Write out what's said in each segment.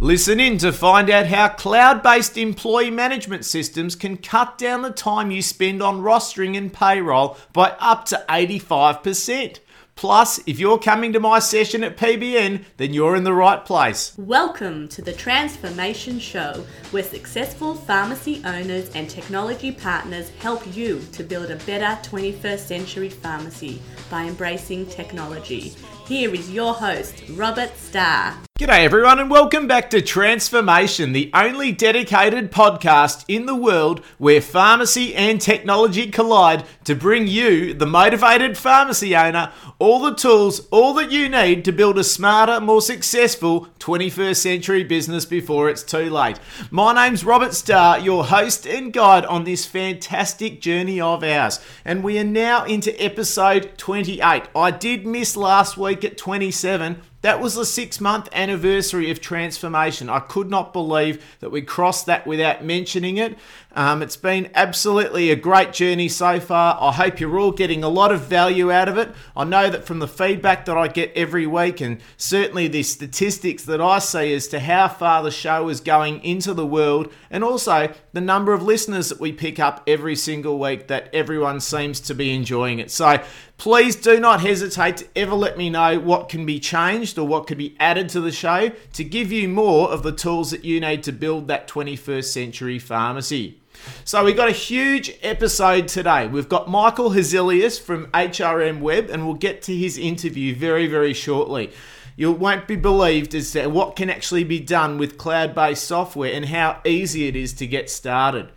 Listen in to find out how cloud based employee management systems can cut down the time you spend on rostering and payroll by up to 85%. Plus, if you're coming to my session at PBN, then you're in the right place. Welcome to the Transformation Show, where successful pharmacy owners and technology partners help you to build a better 21st century pharmacy by embracing technology. Here is your host, Robert Starr. G'day, everyone, and welcome back to Transformation, the only dedicated podcast in the world where pharmacy and technology collide to bring you, the motivated pharmacy owner, all the tools, all that you need to build a smarter, more successful 21st century business before it's too late. My name's Robert Starr, your host and guide on this fantastic journey of ours, and we are now into episode 28. I did miss last week at 27 that was the six month anniversary of transformation. I could not believe that we crossed that without mentioning it. Um, it's been absolutely a great journey so far. I hope you're all getting a lot of value out of it. I know that from the feedback that I get every week, and certainly the statistics that I see as to how far the show is going into the world, and also the number of listeners that we pick up every single week, that everyone seems to be enjoying it. So please do not hesitate to ever let me know what can be changed or what could be added to the show to give you more of the tools that you need to build that 21st century pharmacy. So we've got a huge episode today. We've got Michael Hazilius from HRM Web, and we'll get to his interview very, very shortly. You won't be believed as to what can actually be done with cloud based software and how easy it is to get started.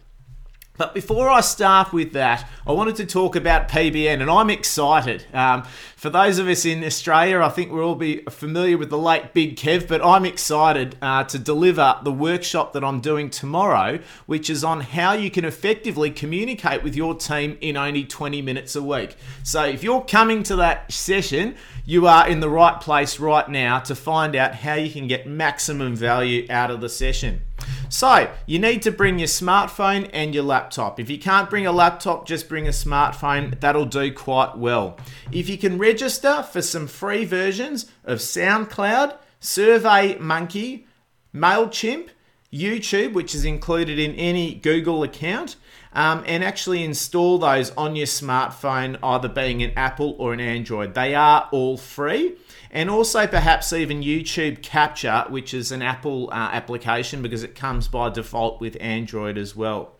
But before I start with that, I wanted to talk about PBN, and I'm excited. Um, for those of us in Australia, I think we'll all be familiar with the late Big Kev, but I'm excited uh, to deliver the workshop that I'm doing tomorrow, which is on how you can effectively communicate with your team in only 20 minutes a week. So if you're coming to that session, you are in the right place right now to find out how you can get maximum value out of the session. So, you need to bring your smartphone and your laptop. If you can't bring a laptop, just bring a smartphone. That'll do quite well. If you can register for some free versions of SoundCloud, SurveyMonkey, MailChimp, YouTube, which is included in any Google account, um, and actually install those on your smartphone, either being an Apple or an Android. They are all free and also perhaps even YouTube Capture, which is an Apple uh, application because it comes by default with Android as well.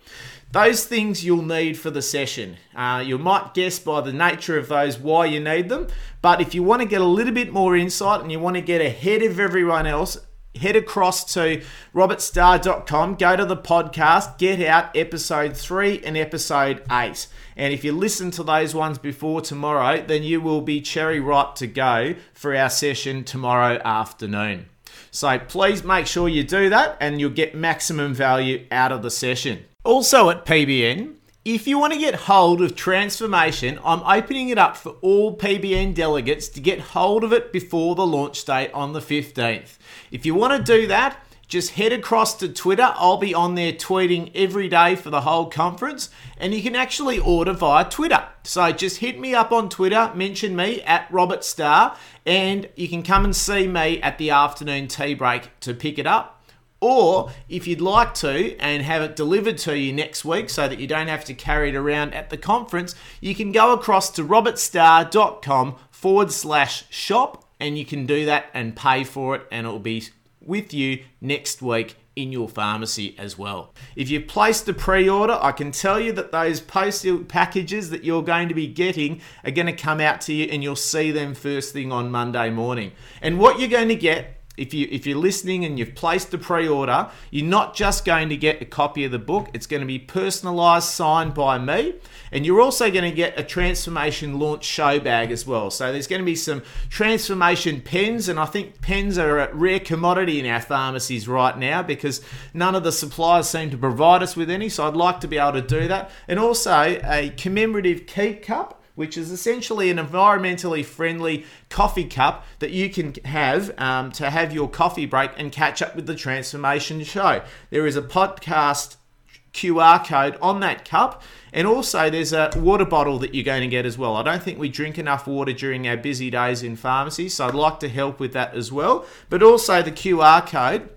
Those things you'll need for the session. Uh, you might guess by the nature of those why you need them, but if you want to get a little bit more insight and you want to get ahead of everyone else, head across to robertstar.com, go to the podcast, get out episode 3 and episode 8. And if you listen to those ones before tomorrow, then you will be cherry ripe to go for our session tomorrow afternoon. So please make sure you do that and you'll get maximum value out of the session. Also at PBN, if you want to get hold of transformation, I'm opening it up for all PBN delegates to get hold of it before the launch date on the 15th. If you want to do that, just head across to Twitter. I'll be on there tweeting every day for the whole conference, and you can actually order via Twitter. So just hit me up on Twitter, mention me at Robert Starr, and you can come and see me at the afternoon tea break to pick it up. Or if you'd like to and have it delivered to you next week so that you don't have to carry it around at the conference, you can go across to robertstar.com forward slash shop and you can do that and pay for it and it'll be with you next week in your pharmacy as well. If you've placed a pre order, I can tell you that those postal packages that you're going to be getting are going to come out to you and you'll see them first thing on Monday morning. And what you're going to get if you if you're listening and you've placed the pre-order, you're not just going to get a copy of the book. It's going to be personalized, signed by me, and you're also going to get a transformation launch show bag as well. So there's going to be some transformation pens, and I think pens are a rare commodity in our pharmacies right now because none of the suppliers seem to provide us with any. So I'd like to be able to do that, and also a commemorative keep cup which is essentially an environmentally friendly coffee cup that you can have um, to have your coffee break and catch up with the transformation show. There is a podcast QR code on that cup. And also, there's a water bottle that you're going to get as well. I don't think we drink enough water during our busy days in pharmacy, so I'd like to help with that as well. But also, the QR code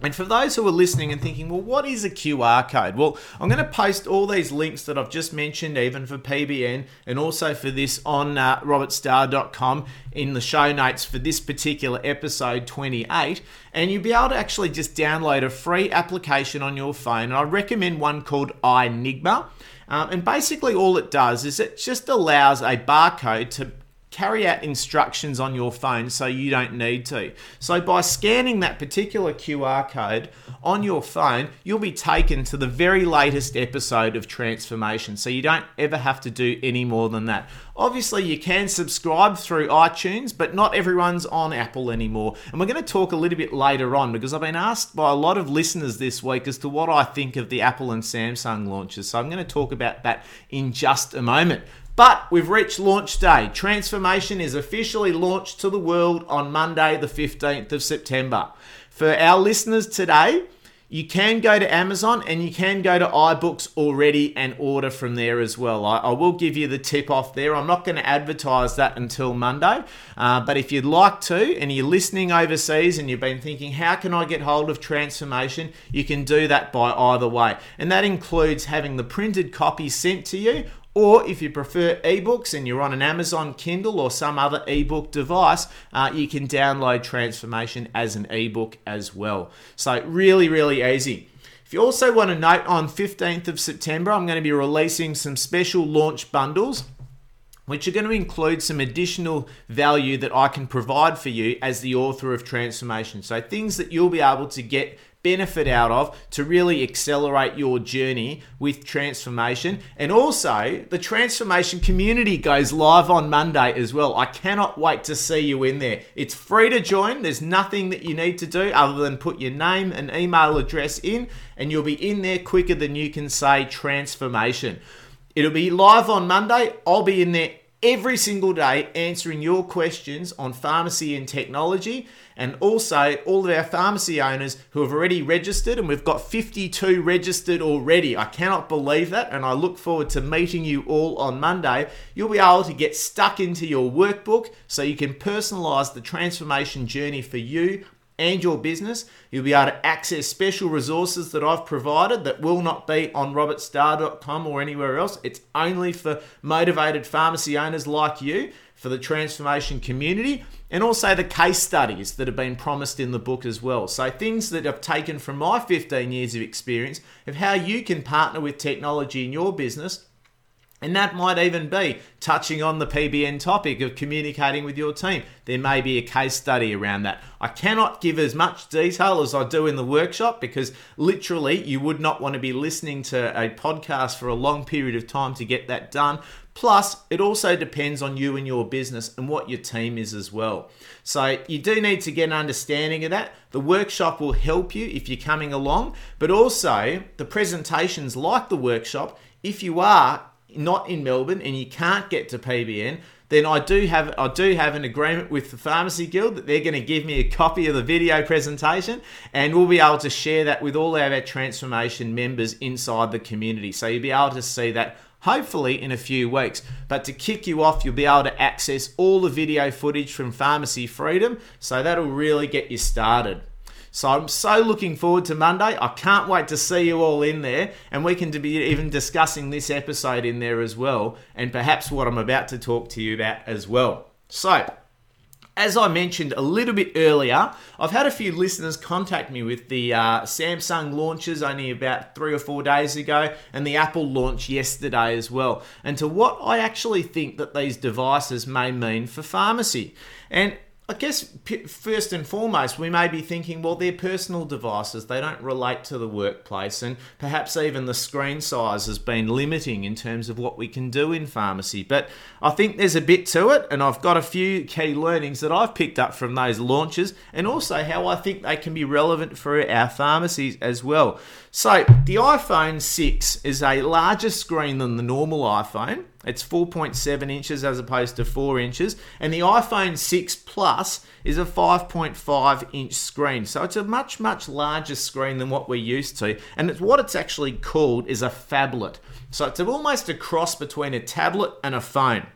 And for those who are listening and thinking, well, what is a QR code? Well, I'm going to post all these links that I've just mentioned, even for PBN and also for this on uh, robertstar.com in the show notes for this particular episode 28. And you'll be able to actually just download a free application on your phone. And I recommend one called iNigma. Um, and basically, all it does is it just allows a barcode to carry out instructions on your phone so you don't need to. So by scanning that particular QR code on your phone, you'll be taken to the very latest episode of Transformation. So you don't ever have to do any more than that. Obviously, you can subscribe through iTunes, but not everyone's on Apple anymore. And we're going to talk a little bit later on because I've been asked by a lot of listeners this week as to what I think of the Apple and Samsung launches. So I'm going to talk about that in just a moment. But we've reached launch day. Transformation is officially launched to the world on Monday, the 15th of September. For our listeners today, you can go to Amazon and you can go to iBooks already and order from there as well. I, I will give you the tip off there. I'm not going to advertise that until Monday, uh, but if you'd like to and you're listening overseas and you've been thinking, how can I get hold of transformation? You can do that by either way. And that includes having the printed copy sent to you or if you prefer ebooks and you're on an Amazon Kindle or some other ebook device, uh, you can download Transformation as an ebook as well. So, really, really easy. If you also want to note, on 15th of September, I'm going to be releasing some special launch bundles which are going to include some additional value that I can provide for you as the author of Transformation. So, things that you'll be able to get benefit out of to really accelerate your journey with transformation. And also, the transformation community goes live on Monday as well. I cannot wait to see you in there. It's free to join, there's nothing that you need to do other than put your name and email address in, and you'll be in there quicker than you can say transformation. It'll be live on Monday. I'll be in there every single day answering your questions on pharmacy and technology and also all of our pharmacy owners who have already registered, and we've got 52 registered already. I cannot believe that, and I look forward to meeting you all on Monday. You'll be able to get stuck into your workbook so you can personalize the transformation journey for you and your business. You'll be able to access special resources that I've provided that will not be on robertstar.com or anywhere else. It's only for motivated pharmacy owners like you for the transformation community and also the case studies that have been promised in the book as well. So, things that I've taken from my 15 years of experience of how you can partner with technology in your business. And that might even be touching on the PBN topic of communicating with your team. There may be a case study around that. I cannot give as much detail as I do in the workshop because literally you would not want to be listening to a podcast for a long period of time to get that done. Plus, it also depends on you and your business and what your team is as well. So, you do need to get an understanding of that. The workshop will help you if you're coming along, but also the presentations like the workshop, if you are not in Melbourne and you can't get to PBN, then I do have I do have an agreement with the Pharmacy Guild that they're going to give me a copy of the video presentation and we'll be able to share that with all of our transformation members inside the community. So you'll be able to see that hopefully in a few weeks. But to kick you off, you'll be able to access all the video footage from Pharmacy Freedom, so that'll really get you started. So I'm so looking forward to Monday. I can't wait to see you all in there, and we can be even discussing this episode in there as well, and perhaps what I'm about to talk to you about as well. So, as I mentioned a little bit earlier, I've had a few listeners contact me with the uh, Samsung launches only about three or four days ago and the Apple launch yesterday as well, and to what I actually think that these devices may mean for pharmacy. And I guess first and foremost, we may be thinking, well, they're personal devices. They don't relate to the workplace. And perhaps even the screen size has been limiting in terms of what we can do in pharmacy. But I think there's a bit to it. And I've got a few key learnings that I've picked up from those launches and also how I think they can be relevant for our pharmacies as well. So the iPhone 6 is a larger screen than the normal iPhone. It's 4.7 inches as opposed to 4 inches. And the iPhone 6 Plus is a 5.5 inch screen. So it's a much, much larger screen than what we're used to. And it's what it's actually called is a phablet. So it's almost a cross between a tablet and a phone.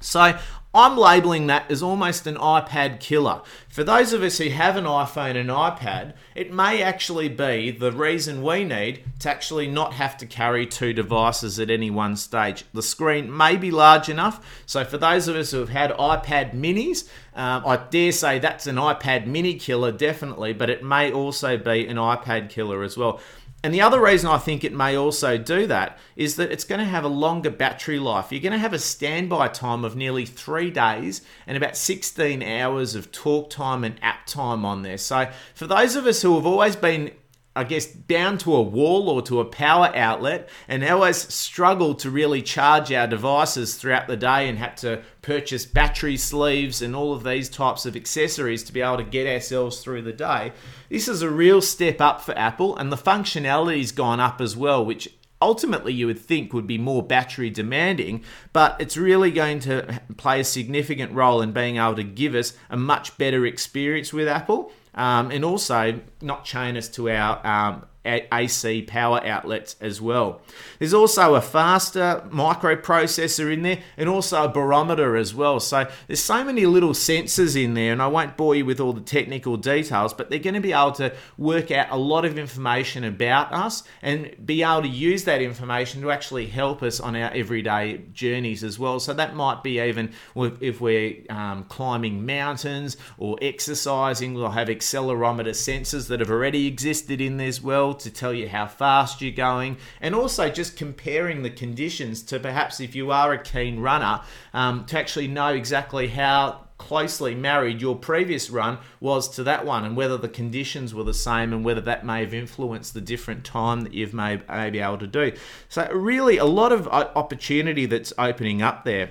So I'm labeling that as almost an iPad killer. For those of us who have an iPhone and iPad, it may actually be the reason we need to actually not have to carry two devices at any one stage. The screen may be large enough, so for those of us who have had iPad minis, um, I dare say that's an iPad mini killer, definitely, but it may also be an iPad killer as well. And the other reason I think it may also do that is that it's going to have a longer battery life. You're going to have a standby time of nearly three days and about 16 hours of talk time and app time on there. So, for those of us who have always been I guess, down to a wall or to a power outlet and always struggled to really charge our devices throughout the day and had to purchase battery sleeves and all of these types of accessories to be able to get ourselves through the day. This is a real step up for Apple, and the functionality's gone up as well, which ultimately you would think would be more battery demanding, but it's really going to play a significant role in being able to give us a much better experience with Apple um, and also not chain us to our um, AC power outlets as well. There's also a faster microprocessor in there and also a barometer as well. So there's so many little sensors in there, and I won't bore you with all the technical details, but they're going to be able to work out a lot of information about us and be able to use that information to actually help us on our everyday journeys as well. So that might be even if we're um, climbing mountains or exercising, we'll have accelerometer sensors that have already existed in there as well to tell you how fast you're going, and also just comparing the conditions to perhaps if you are a keen runner, um, to actually know exactly how closely married your previous run was to that one and whether the conditions were the same and whether that may have influenced the different time that you've may, may be able to do. So, really, a lot of uh, opportunity that's opening up there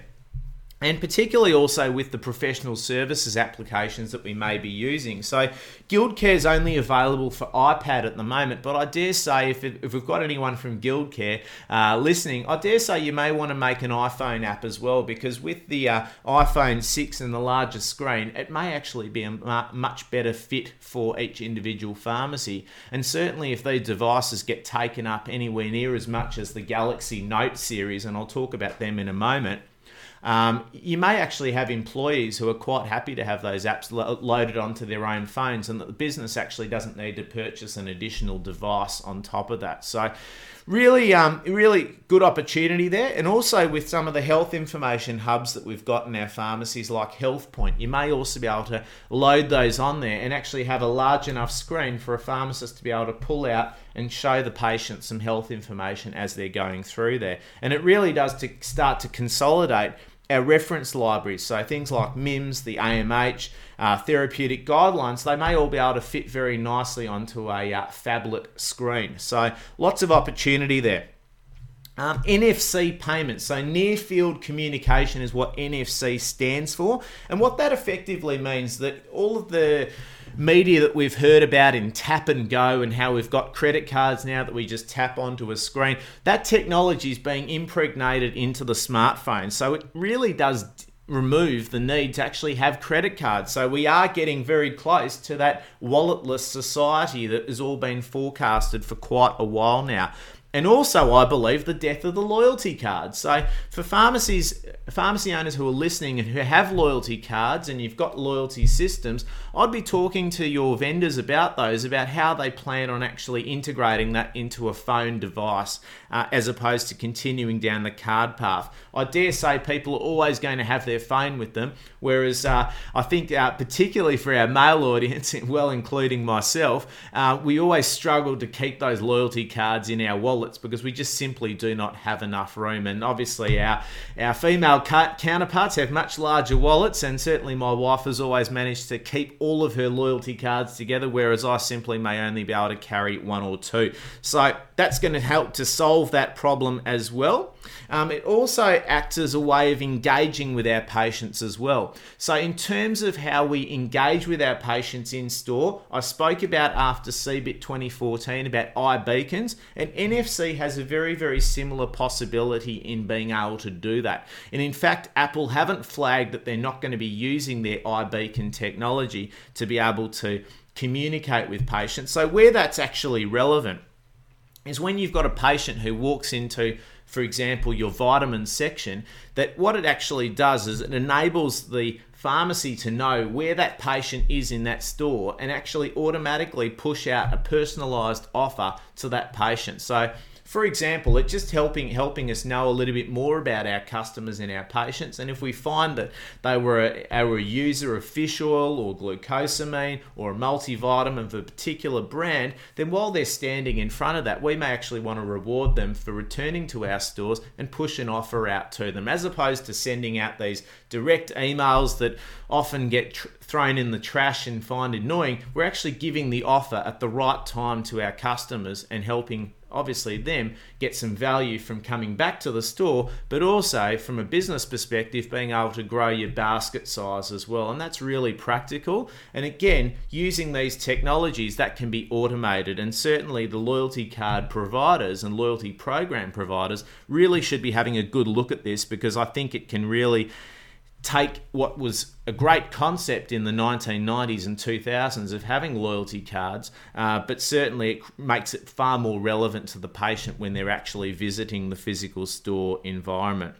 and particularly also with the professional services applications that we may be using. So, Guildcare is only available for iPad at the moment, but I dare say if, it, if we've got anyone from Guildcare uh, listening, I dare say you may want to make an iPhone app as well because with the uh, iPhone 6 and the larger screen, it may actually be a much better fit for each individual pharmacy. And certainly, if these devices get taken up anywhere near as much as the Galaxy Note series, and I'll talk about them in a moment um, you may actually have employees who are quite happy to have those apps lo- loaded onto their own phones, and that the business actually doesn't need to purchase an additional device on top of that. So, really, um, really good opportunity there. And also with some of the health information hubs that we've got in our pharmacies, like HealthPoint, you may also be able to load those on there and actually have a large enough screen for a pharmacist to be able to pull out and show the patient some health information as they're going through there. And it really does to start to consolidate our reference libraries, so things like MIMS, the AMH, uh, therapeutic guidelines, they may all be able to fit very nicely onto a uh, phablet screen. So lots of opportunity there. Um, NFC payments, so near field communication is what NFC stands for, and what that effectively means that all of the media that we've heard about in tap and go and how we've got credit cards now that we just tap onto a screen, that technology is being impregnated into the smartphone. So it really does remove the need to actually have credit cards. So we are getting very close to that walletless society that has all been forecasted for quite a while now. And also, I believe, the death of the loyalty card. So, for pharmacies, pharmacy owners who are listening and who have loyalty cards and you've got loyalty systems, I'd be talking to your vendors about those, about how they plan on actually integrating that into a phone device uh, as opposed to continuing down the card path. I dare say people are always going to have their phone with them, whereas uh, I think, uh, particularly for our male audience, well, including myself, uh, we always struggle to keep those loyalty cards in our wallets because we just simply do not have enough room. And obviously, our, our female counterparts have much larger wallets, and certainly my wife has always managed to keep all of her loyalty cards together, whereas I simply may only be able to carry one or two. So that's going to help to solve that problem as well. Um, it also acts as a way of engaging with our patients as well. So, in terms of how we engage with our patients in store, I spoke about after CeBIT 2014 about iBeacons, and NFC has a very, very similar possibility in being able to do that. And in fact, Apple haven't flagged that they're not going to be using their iBeacon technology to be able to communicate with patients. So, where that's actually relevant is when you've got a patient who walks into for example, your vitamin section, that what it actually does is it enables the pharmacy to know where that patient is in that store and actually automatically push out a personalized offer to that patient. So for example, it's just helping helping us know a little bit more about our customers and our patients. And if we find that they were a, a user of fish oil or glucosamine or a multivitamin of a particular brand, then while they're standing in front of that, we may actually want to reward them for returning to our stores and push an offer out to them, as opposed to sending out these direct emails that often get tr- thrown in the trash and find annoying. We're actually giving the offer at the right time to our customers and helping obviously them get some value from coming back to the store, but also from a business perspective, being able to grow your basket size as well. And that's really practical. And again, using these technologies that can be automated, and certainly the loyalty card providers and loyalty program providers really should be having a good look at this because I think it can really take what was a great concept in the 1990s and 2000s of having loyalty cards, uh, but certainly it makes it far more relevant to the patient when they're actually visiting the physical store environment.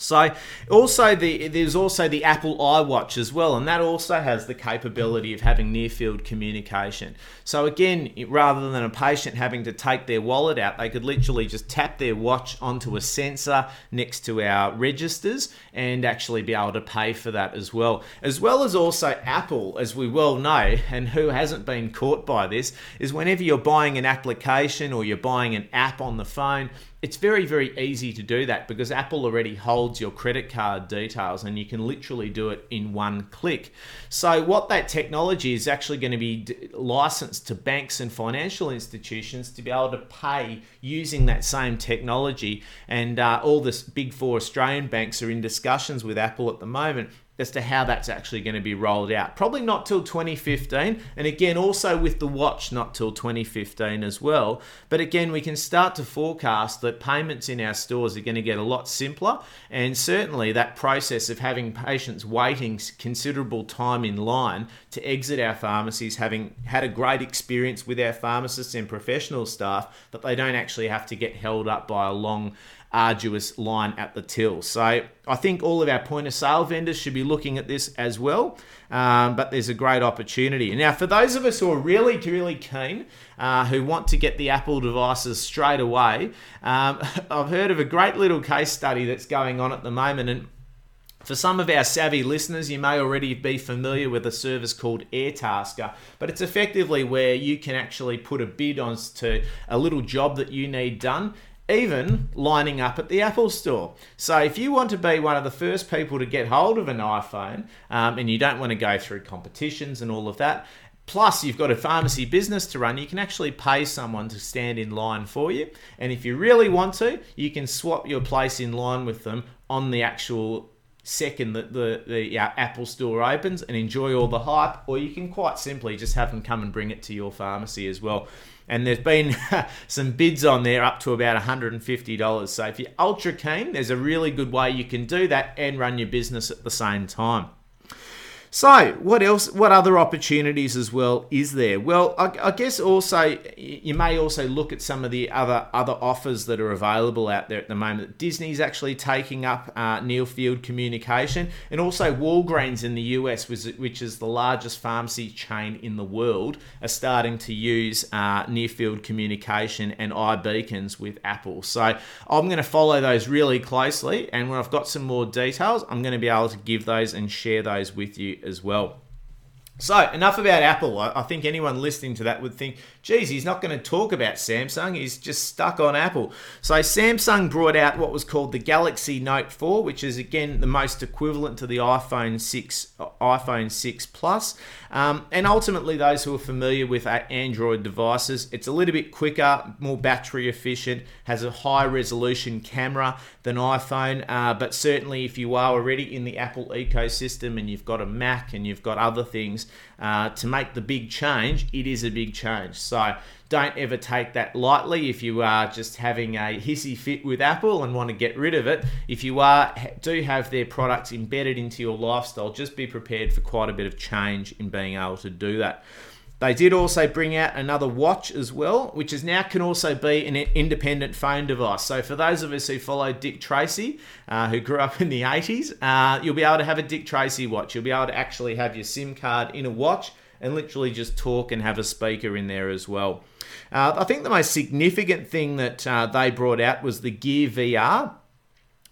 So also the there's also the Apple iWatch as well, and that also has the capability of having near field communication. So again, rather than a patient having to take their wallet out, they could literally just tap their watch onto a sensor next to our registers and actually be able to pay for that as well. As well as also Apple, as we well know, and who hasn't been caught by this, is whenever you're buying an application or you're buying an app on the phone, it's very, very easy to do that because Apple already holds your credit card details and you can literally do it in one click. So, what that technology is actually going to be licensed to banks and financial institutions to be able to pay using that same technology. And uh, all the big four Australian banks are in discussions with Apple at the moment as to how that's actually going to be rolled out. Probably not till 2015, and again, also with the watch, not till 2015 as well. But again, we can start to forecast that payments in our stores are going to get a lot simpler, and certainly that process of having patients waiting considerable time in line to exit our pharmacies, having had a great experience with our pharmacists and professional staff, that they don't actually have to get held up by a long arduous line at the till. So I think all of our point of sale vendors should be looking at this as well. Um, but there's a great opportunity. Now, for those of us who are really, really keen, uh, who want to get the Apple devices straight away, um, I've heard of a great little case study that's going on at the moment. And for some of our savvy listeners, you may already be familiar with a service called Airtasker, but it's effectively where you can actually put a bid on to a little job that you need done even lining up at the Apple Store. So, if you want to be one of the first people to get hold of an iPhone um, and you don't want to go through competitions and all of that, plus you've got a pharmacy business to run, you can actually pay someone to stand in line for you. And if you really want to, you can swap your place in line with them on the actual second that the, the Apple store opens and enjoy all the hype, or you can quite simply just have them come and bring it to your pharmacy as well and there's been some bids on there up to about $150. So if you're ultra keen, there's a really good way you can do that and run your business at the same time. So, what else? What other opportunities as well is there? Well, I, I, guess also you may also look at some of the other other offers that are available out there at the moment. Disney's actually taking up uh, near field communication, and also Walgreens in the US, which is the largest pharmacy chain in the world, are starting to use uh, near field communication and iBeacons with Apple. So, I'm going to follow those really closely, and when I've got some more details, I'm going to be able to give those and share those with you as well. So, enough about Apple. I think anyone listening to that would think, geez, he's not going to talk about Samsung. He's just stuck on Apple. So, Samsung brought out what was called the Galaxy Note 4, which is again the most equivalent to the iPhone 6, iPhone 6 Plus. Um, and ultimately, those who are familiar with Android devices, it's a little bit quicker, more battery efficient, has a high resolution camera than iPhone. Uh, but certainly, if you are already in the Apple ecosystem and you've got a Mac and you've got other things, uh, to make the big change, it is a big change. So don't ever take that lightly if you are just having a hissy fit with Apple and want to get rid of it. If you are do have their products embedded into your lifestyle, just be prepared for quite a bit of change in being able to do that. They did also bring out another watch as well, which is now can also be an independent phone device. So for those of us who follow Dick Tracy, uh, who grew up in the 80s, uh, you'll be able to have a Dick Tracy watch. You'll be able to actually have your SIM card in a watch and literally just talk and have a speaker in there as well. Uh, I think the most significant thing that uh, they brought out was the Gear VR.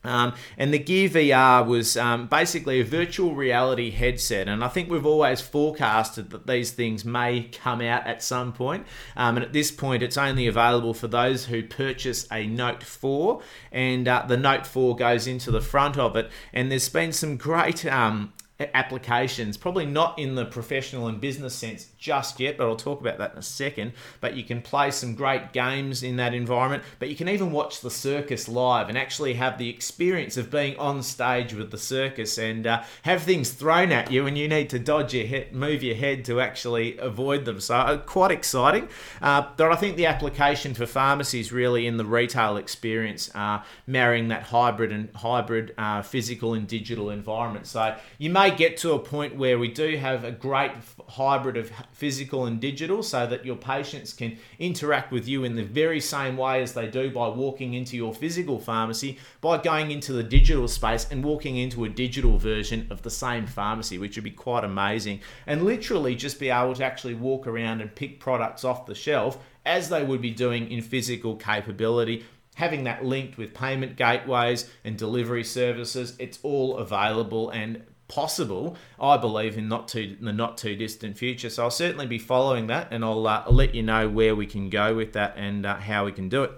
Um, and the Gear VR was um, basically a virtual reality headset, and I think we've always forecasted that these things may come out at some point. Um, and at this point, it's only available for those who purchase a Note 4, and uh, the Note 4 goes into the front of it. And there's been some great um, applications, probably not in the professional and business sense just yet, but I'll talk about that in a second. But you can play some great games in that environment, but you can even watch the circus live and actually have the experience of being on stage with the circus and uh, have things thrown at you and you need to dodge your head, move your head to actually avoid them. So, uh, quite exciting. Uh, but I think the application for pharmacies really in the retail experience, uh, marrying that hybrid and hybrid uh, physical and digital environment. So, you may get to a point where we do have a great hybrid of physical and digital so that your patients can interact with you in the very same way as they do by walking into your physical pharmacy by going into the digital space and walking into a digital version of the same pharmacy which would be quite amazing. And literally just be able to actually walk around and pick products off the shelf as they would be doing in physical capability. Having that linked with payment gateways and delivery services, it's all available and possible, I believe, in not too in the not too distant future. So I'll certainly be following that, and I'll, uh, I'll let you know where we can go with that and uh, how we can do it.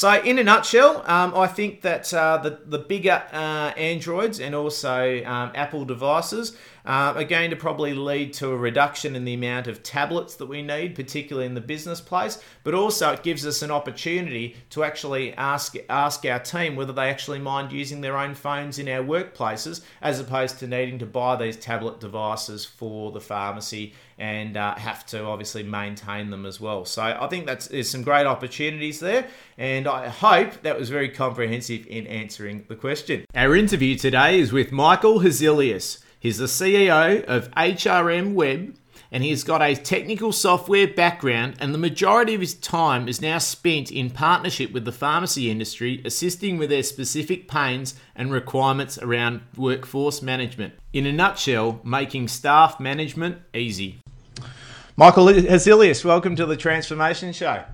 So, in a nutshell, um, I think that uh, the, the bigger uh, Androids and also um, Apple devices uh, are going to probably lead to a reduction in the amount of tablets that we need, particularly in the business place. But also, it gives us an opportunity to actually ask ask our team whether they actually mind using their own phones in our workplaces, as opposed to needing to buy these tablet devices for the pharmacy and uh, have to obviously maintain them as well. So I think that's there's some great opportunities there, and I hope that was very comprehensive in answering the question. Our interview today is with Michael Hazilius. He's the CEO of HRM Web and he's got a technical software background and the majority of his time is now spent in partnership with the pharmacy industry assisting with their specific pains and requirements around workforce management. In a nutshell, making staff management easy. Michael Hazilius, welcome to the Transformation Show.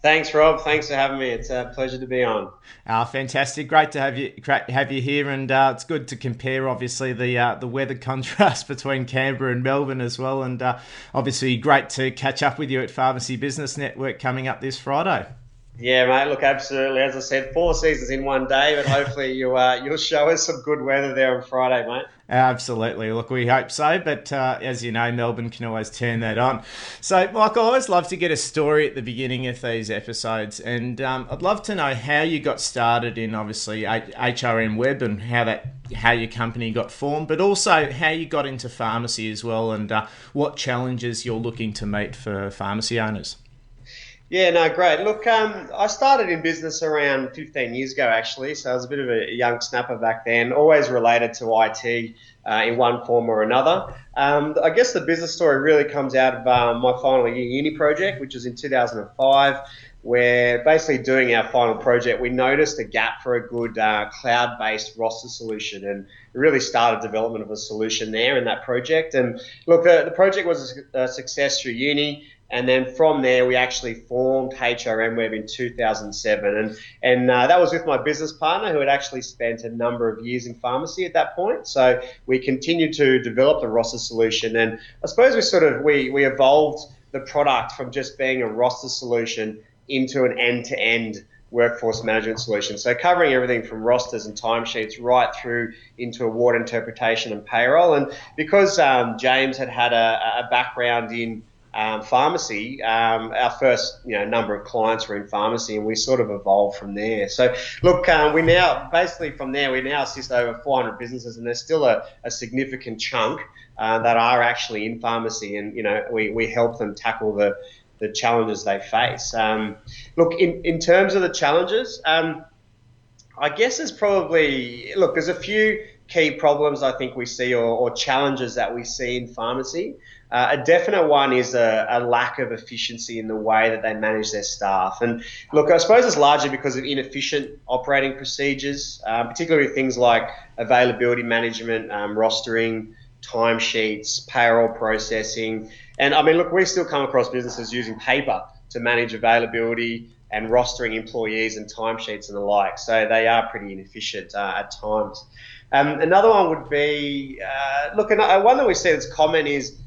Thanks, Rob. Thanks for having me. It's a pleasure to be on. Uh, fantastic. Great to have you have you here, and uh, it's good to compare, obviously, the uh, the weather contrast between Canberra and Melbourne as well, and uh, obviously great to catch up with you at Pharmacy Business Network coming up this Friday. Yeah, mate. Look, absolutely. As I said, four seasons in one day, but hopefully you uh, you'll show us some good weather there on Friday, mate. Absolutely. Look, we hope so, but uh, as you know, Melbourne can always turn that on. So, Michael, I always love to get a story at the beginning of these episodes, and um, I'd love to know how you got started in obviously HRM Web and how that how your company got formed, but also how you got into pharmacy as well, and uh, what challenges you're looking to meet for pharmacy owners. Yeah, no, great. Look, um, I started in business around 15 years ago, actually. So I was a bit of a young snapper back then, always related to IT uh, in one form or another. Um, I guess the business story really comes out of um, my final year uni project, which was in 2005, where basically doing our final project, we noticed a gap for a good uh, cloud based roster solution. And really started development of a solution there in that project. And look, the, the project was a success through uni. And then from there, we actually formed HRM Web in 2007. And, and uh, that was with my business partner who had actually spent a number of years in pharmacy at that point. So we continued to develop the roster solution. And I suppose we sort of, we, we evolved the product from just being a roster solution into an end-to-end workforce management solution. So covering everything from rosters and timesheets right through into award interpretation and payroll. And because um, James had had a, a background in um, pharmacy, um, our first you know number of clients were in pharmacy, and we sort of evolved from there. So look, um, we now basically from there we now assist over 400 businesses, and there's still a, a significant chunk uh, that are actually in pharmacy, and you know we, we help them tackle the the challenges they face. Um, look, in, in terms of the challenges, um, I guess there's probably look there's a few key problems I think we see or, or challenges that we see in pharmacy. Uh, a definite one is a, a, lack of efficiency in the way that they manage their staff. And look, I suppose it's largely because of inefficient operating procedures, uh, particularly things like availability management, um, rostering, timesheets, payroll processing. And I mean, look, we still come across businesses using paper to manage availability and rostering employees and timesheets and the like. So they are pretty inefficient uh, at times. Um, another one would be uh, look, uh, one that we see that's common is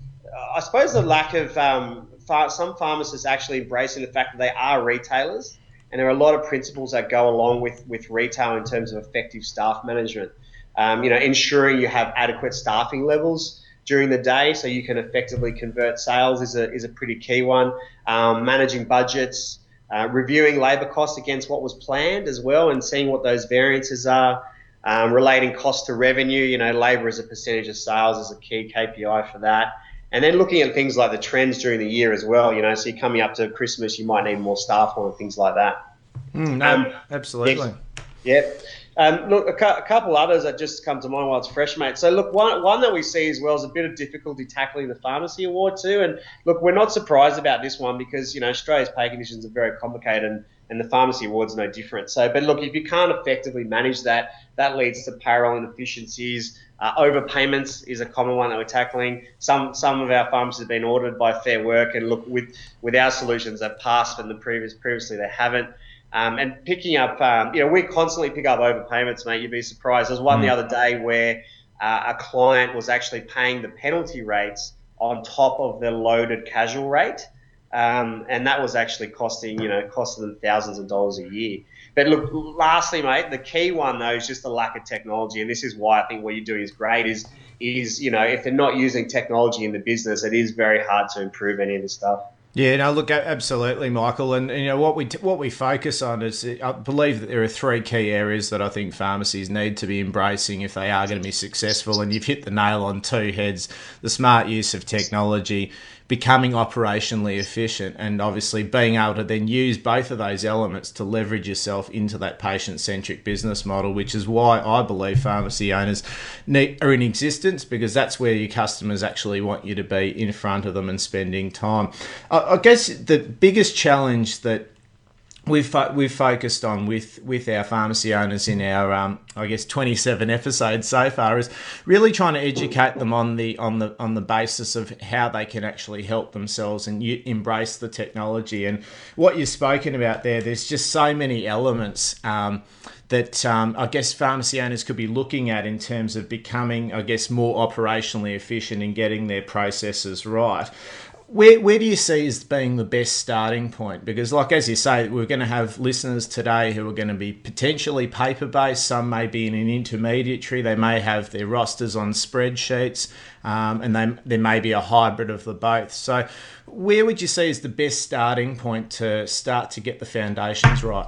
I suppose the lack of um, some pharmacists actually embracing the fact that they are retailers. And there are a lot of principles that go along with, with retail in terms of effective staff management. Um, you know, ensuring you have adequate staffing levels during the day so you can effectively convert sales is a, is a pretty key one. Um, managing budgets, uh, reviewing labour costs against what was planned as well and seeing what those variances are. Um, relating cost to revenue, you know, labour as a percentage of sales is a key KPI for that. And then looking at things like the trends during the year as well, you know, so coming up to Christmas, you might need more staff on and things like that. Mm, no, um, absolutely. Yep. Um, look, a, cu- a, couple others that just come to mind while it's fresh, mate. So, look, one, one that we see as well is a bit of difficulty tackling the pharmacy award too. And look, we're not surprised about this one because you know Australia's pay conditions are very complicated, and, and the pharmacy award's no different. So, but look, if you can't effectively manage that, that leads to payroll inefficiencies. Uh, overpayments is a common one that we're tackling. Some some of our pharmacies have been audited by Fair Work, and look with with our solutions, they've passed, and the previous previously they haven't. Um, and picking up, um, you know, we constantly pick up overpayments, mate. You'd be surprised. There was one mm. the other day where uh, a client was actually paying the penalty rates on top of the loaded casual rate. Um, and that was actually costing, you know, costing them thousands of dollars a year. But look, lastly, mate, the key one though is just the lack of technology, and this is why I think what you're doing is great. Is is you know, if they're not using technology in the business, it is very hard to improve any of this stuff. Yeah, no, look, absolutely, Michael, and, and, you know what we what we focus on is I believe that there are three key areas that I think pharmacies need to be embracing if they are going to be successful, and you've hit the nail on two heads: the smart use of technology becoming operationally efficient and obviously being able to then use both of those elements to leverage yourself into that patient centric business model, which is why I believe pharmacy owners are in existence because that's where your customers actually want you to be in front of them and spending time. I guess the biggest challenge that we've fo- we've focused on with with our pharmacy owners in our um, I guess 27 episodes so far is really trying to educate them on the on the on the basis of how they can actually help themselves and you, embrace the technology. And what you've spoken about there there's just so many elements um, that um, I guess pharmacy owners could be looking at in terms of becoming, I guess, more operationally efficient in getting their processes right where, where do you see as being the best starting point? Because, like as you say, we're going to have listeners today who are going to be potentially paper based. Some may be in an intermediary. They may have their rosters on spreadsheets, um, and they, there may be a hybrid of the both. So, where would you see as the best starting point to start to get the foundations right?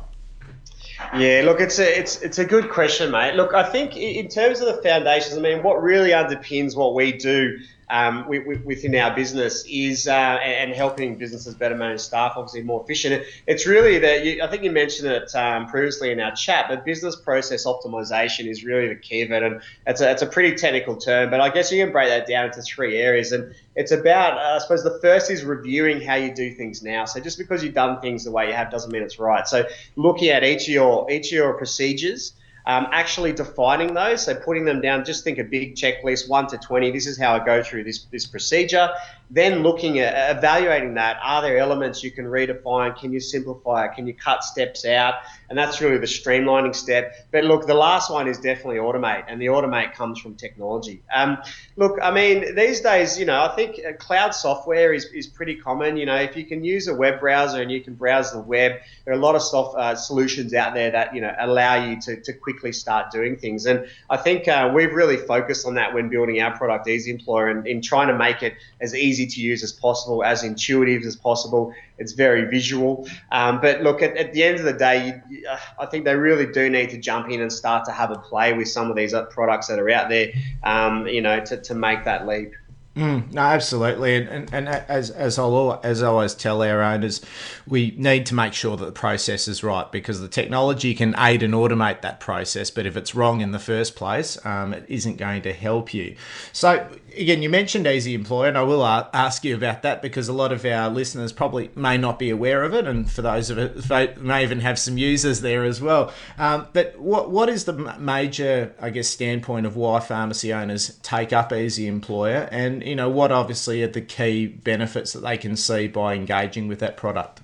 Yeah, look, it's a it's it's a good question, mate. Look, I think in terms of the foundations, I mean, what really underpins what we do um, within our business is uh, and helping businesses better manage staff, obviously more efficient. It's really that I think you mentioned it um, previously in our chat, but business process optimization is really the key of it, and it's a, it's a pretty technical term, but I guess you can break that down into three areas, and it's about uh, I suppose the first is reviewing how you do things now. So just because you've done things the way you have doesn't mean it's right. So looking at each of your each of your procedures um, actually defining those, so putting them down, just think a big checklist, one to 20, this is how I go through this, this procedure. Then looking at evaluating that, are there elements you can redefine? Can you simplify it? Can you cut steps out? And that's really the streamlining step. But look, the last one is definitely automate, and the automate comes from technology. Um, look, I mean, these days, you know, I think uh, cloud software is, is pretty common. You know, if you can use a web browser and you can browse the web, there are a lot of soft, uh, solutions out there that, you know, allow you to, to quickly start doing things. And I think uh, we've really focused on that when building our product, Easy Employer, and in trying to make it as easy to use as possible, as intuitive as possible. It's very visual. Um, but look, at, at, the end of the day, uh, I think they really do need to jump in and start to have a play with some of these products that are out there, um, you know, to, to make that leap. Mm, no, absolutely, and, and, and as as I'll as I always tell our owners, we need to make sure that the process is right because the technology can aid and automate that process, but if it's wrong in the first place, um, it isn't going to help you. So again, you mentioned Easy Employer, and I will ask you about that because a lot of our listeners probably may not be aware of it, and for those of it, may even have some users there as well. Um, but what what is the major, I guess, standpoint of why pharmacy owners take up Easy Employer, and you know what obviously are the key benefits that they can see by engaging with that product?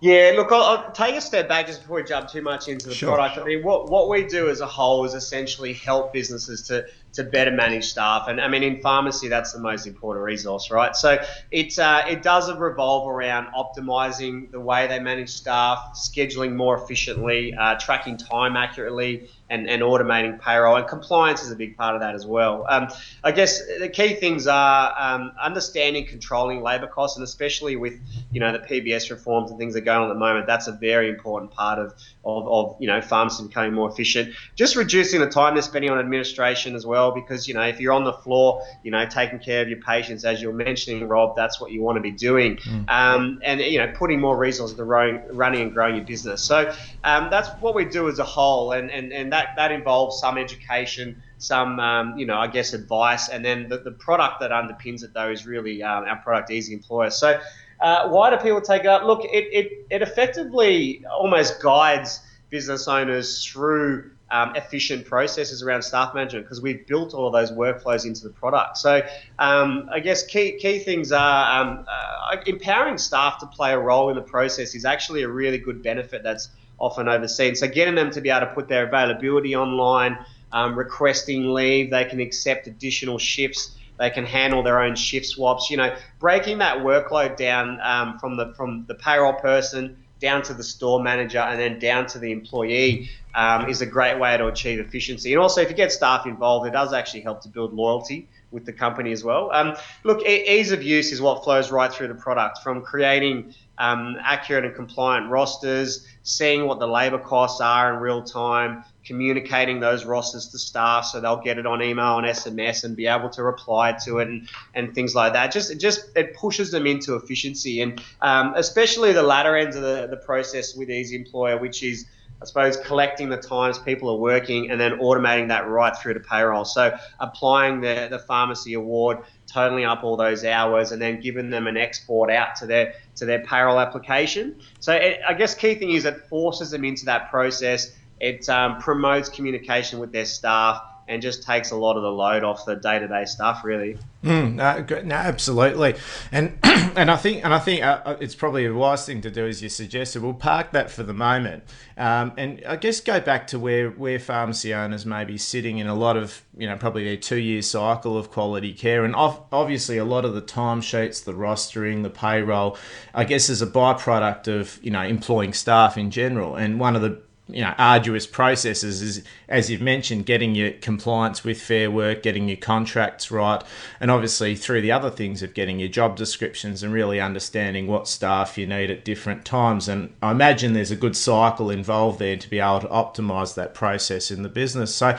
Yeah, look, I'll, I'll, take a step back just before we jump too much into the sure. product. I mean, what, what we do as a whole is essentially help businesses to to better manage staff. And I mean, in pharmacy, that's the most important resource, right? So it, uh, it does revolve around optimizing the way they manage staff, scheduling more efficiently, uh, tracking time accurately, and, and automating payroll. And compliance is a big part of that as well. Um, I guess the key things are um, understanding, controlling labour costs, and especially with you know the PBS reforms and things that are going on at the moment, that's a very important part of, of, of you know pharmacy becoming more efficient. Just reducing the time they're spending on administration as well well because you know if you're on the floor, you know taking care of your patients as you're mentioning, Rob, that's what you want to be doing, mm. um, and you know putting more resources to running, running and growing your business. So um, that's what we do as a whole, and and, and that that involves some education. Some, um, you know, I guess advice, and then the, the product that underpins it, though, is really um, our product, Easy Employer. So, uh, why do people take it up? Look, it, it, it effectively almost guides business owners through um, efficient processes around staff management because we've built all of those workflows into the product. So um, I guess key key things are um, uh, empowering staff to play a role in the process is actually a really good benefit that's often overseen. So getting them to be able to put their availability online, um, requesting leave, they can accept additional shifts. They can handle their own shift swaps. You know, breaking that workload down um, from the from the payroll person down to the store manager and then down to the employee um, is a great way to achieve efficiency. And also, if you get staff involved, it does actually help to build loyalty with the company as well. Um, look, ease of use is what flows right through the product from creating um, accurate and compliant rosters, seeing what the labour costs are in real time, communicating those rosters to staff so they'll get it on email and SMS and be able to reply to it and, and things like that. Just it just it pushes them into efficiency and um, especially the latter ends of the, the process with Easy Employer, which is I suppose collecting the times people are working and then automating that right through to payroll. So applying the, the pharmacy award, totaling up all those hours, and then giving them an export out to their to their payroll application. So it, I guess key thing is it forces them into that process it um, promotes communication with their staff and just takes a lot of the load off the day to day stuff, really. Mm, no, no, absolutely, and and I think and I think uh, uh, it's probably a wise thing to do, as you suggested. We'll park that for the moment, um, and I guess go back to where where pharmacy owners may be sitting in a lot of you know probably their two year cycle of quality care, and obviously a lot of the timesheets, the rostering, the payroll, I guess is a byproduct of you know employing staff in general, and one of the you know arduous processes is as you've mentioned getting your compliance with fair work getting your contracts right and obviously through the other things of getting your job descriptions and really understanding what staff you need at different times. And i imagine there's a good cycle involved there to be able to optimize that process in the business. So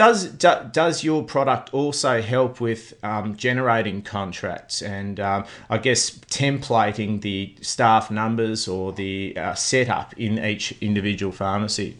does do, does your product also help with um, generating contracts and um, I guess templating the staff numbers or the uh, setup in each individual pharmacy?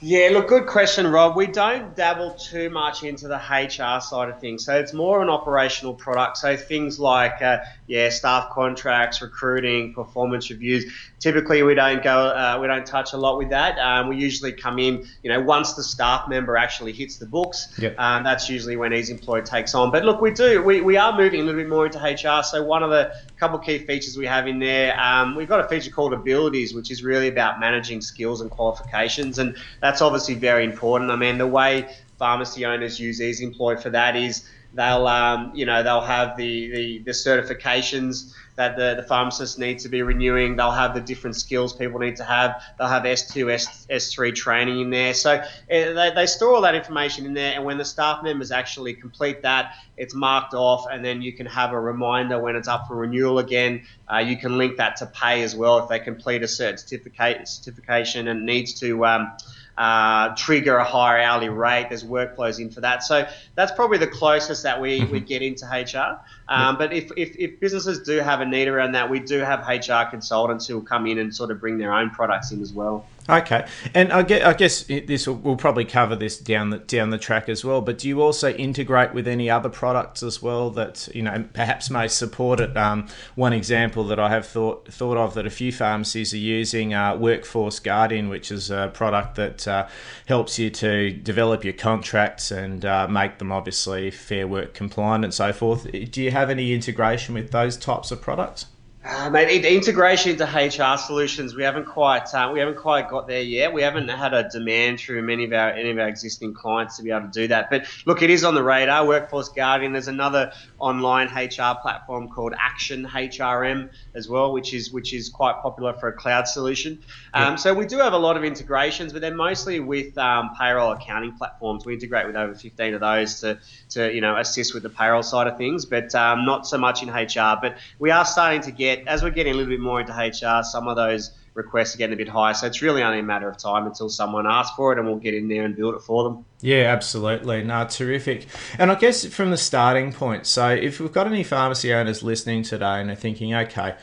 Yeah, look, good question, Rob. We don't dabble too much into the HR side of things, so it's more an operational product. So things like uh, yeah, staff contracts, recruiting, performance reviews. Typically, we don't go, uh, we don't touch a lot with that. Um, we usually come in, you know, once the staff member actually hits the books. Yep. Um, that's usually when Easy Employer takes on. But look, we do, we, we are moving a little bit more into HR. So one of the couple key features we have in there, um, we've got a feature called Abilities, which is really about managing skills and qualifications, and that's obviously very important. I mean, the way pharmacy owners use Easy Employer for that is They'll, um, you know, they'll have the, the, the certifications that the, the pharmacists need to be renewing. They'll have the different skills people need to have. They'll have S2, S, S3 training in there. So eh, they, they store all that information in there. And when the staff members actually complete that, it's marked off. And then you can have a reminder when it's up for renewal again. Uh, you can link that to pay as well if they complete a certificate, certification and needs to. Um, uh, trigger a higher hourly rate. There's workflows in for that. So that's probably the closest that we, we get into HR. Um, but if, if, if, businesses do have a need around that, we do have HR consultants who will come in and sort of bring their own products in as well. Okay, and I guess, I guess this will, we'll probably cover this down the down the track as well. But do you also integrate with any other products as well that you know perhaps may support it? Um, one example that I have thought thought of that a few pharmacies are using uh, Workforce Guardian, which is a product that uh, helps you to develop your contracts and uh, make them obviously fair work compliant and so forth. Do you have any integration with those types of products? Uh, mate, integration into HR solutions, we haven't quite uh, we haven't quite got there yet. We haven't had a demand through many of our any of our existing clients to be able to do that. But look, it is on the radar. Workforce Guardian. There's another online HR platform called Action HRM as well, which is which is quite popular for a cloud solution. Um, So we do have a lot of integrations, but they're mostly with um, payroll accounting platforms. We integrate with over 15 of those to to you know assist with the payroll side of things, but um, not so much in HR. But we are starting to get as we're getting a little bit more into HR, some of those requests are getting a bit higher. So it's really only a matter of time until someone asks for it and we'll get in there and build it for them. Yeah, absolutely. No, terrific. And I guess from the starting point, so if we've got any pharmacy owners listening today and they're thinking, okay,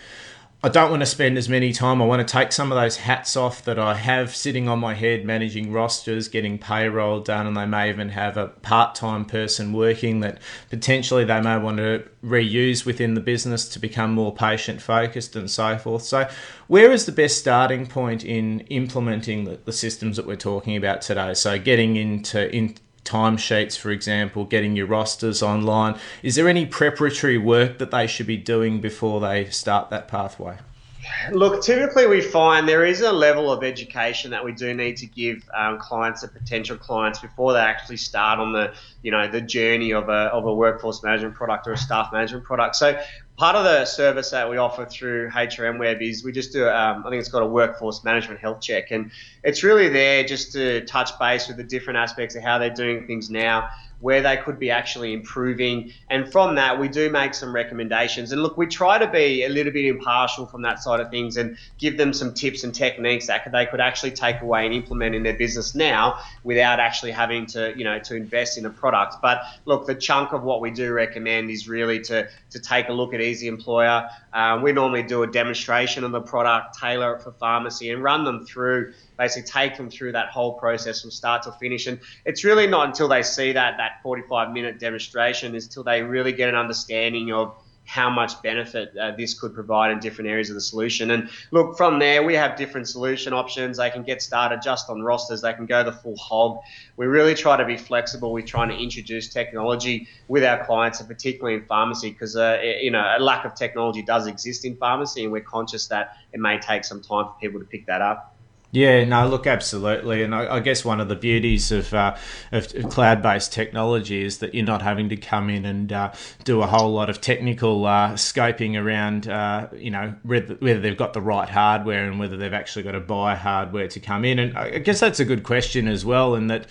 I don't want to spend as many time. I want to take some of those hats off that I have sitting on my head, managing rosters, getting payroll done, and they may even have a part-time person working that potentially they may want to reuse within the business to become more patient focused and so forth. So, where is the best starting point in implementing the, the systems that we're talking about today? So, getting into in, timesheets, for example, getting your rosters online. Is there any preparatory work that they should be doing before they start that pathway? Look, typically we find there is a level of education that we do need to give um, clients and potential clients before they actually start on the, you know, the journey of a, of a workforce management product or a staff management product. So part of the service that we offer through HRM Web is we just do, um, I think it's called a workforce management health check. And it's really there just to touch base with the different aspects of how they're doing things now where they could be actually improving. And from that, we do make some recommendations. And look, we try to be a little bit impartial from that side of things and give them some tips and techniques that they could actually take away and implement in their business now without actually having to, you know, to invest in a product. But look, the chunk of what we do recommend is really to, to take a look at Easy Employer. Um, we normally do a demonstration of the product, tailor it for pharmacy, and run them through basically take them through that whole process from start to finish. And it's really not until they see that that 45 minute demonstration is until they really get an understanding of how much benefit uh, this could provide in different areas of the solution. And look, from there, we have different solution options. They can get started just on rosters, they can go the full hog. We really try to be flexible with trying to introduce technology with our clients, and particularly in pharmacy, because uh, you know a lack of technology does exist in pharmacy, and we're conscious that it may take some time for people to pick that up. Yeah, no, look, absolutely, and I, I guess one of the beauties of, uh, of cloud-based technology is that you're not having to come in and uh, do a whole lot of technical uh, scoping around, uh, you know, whether, whether, they've got the right hardware and whether they've actually got to buy hardware to come in. And I guess that's a good question as well, in that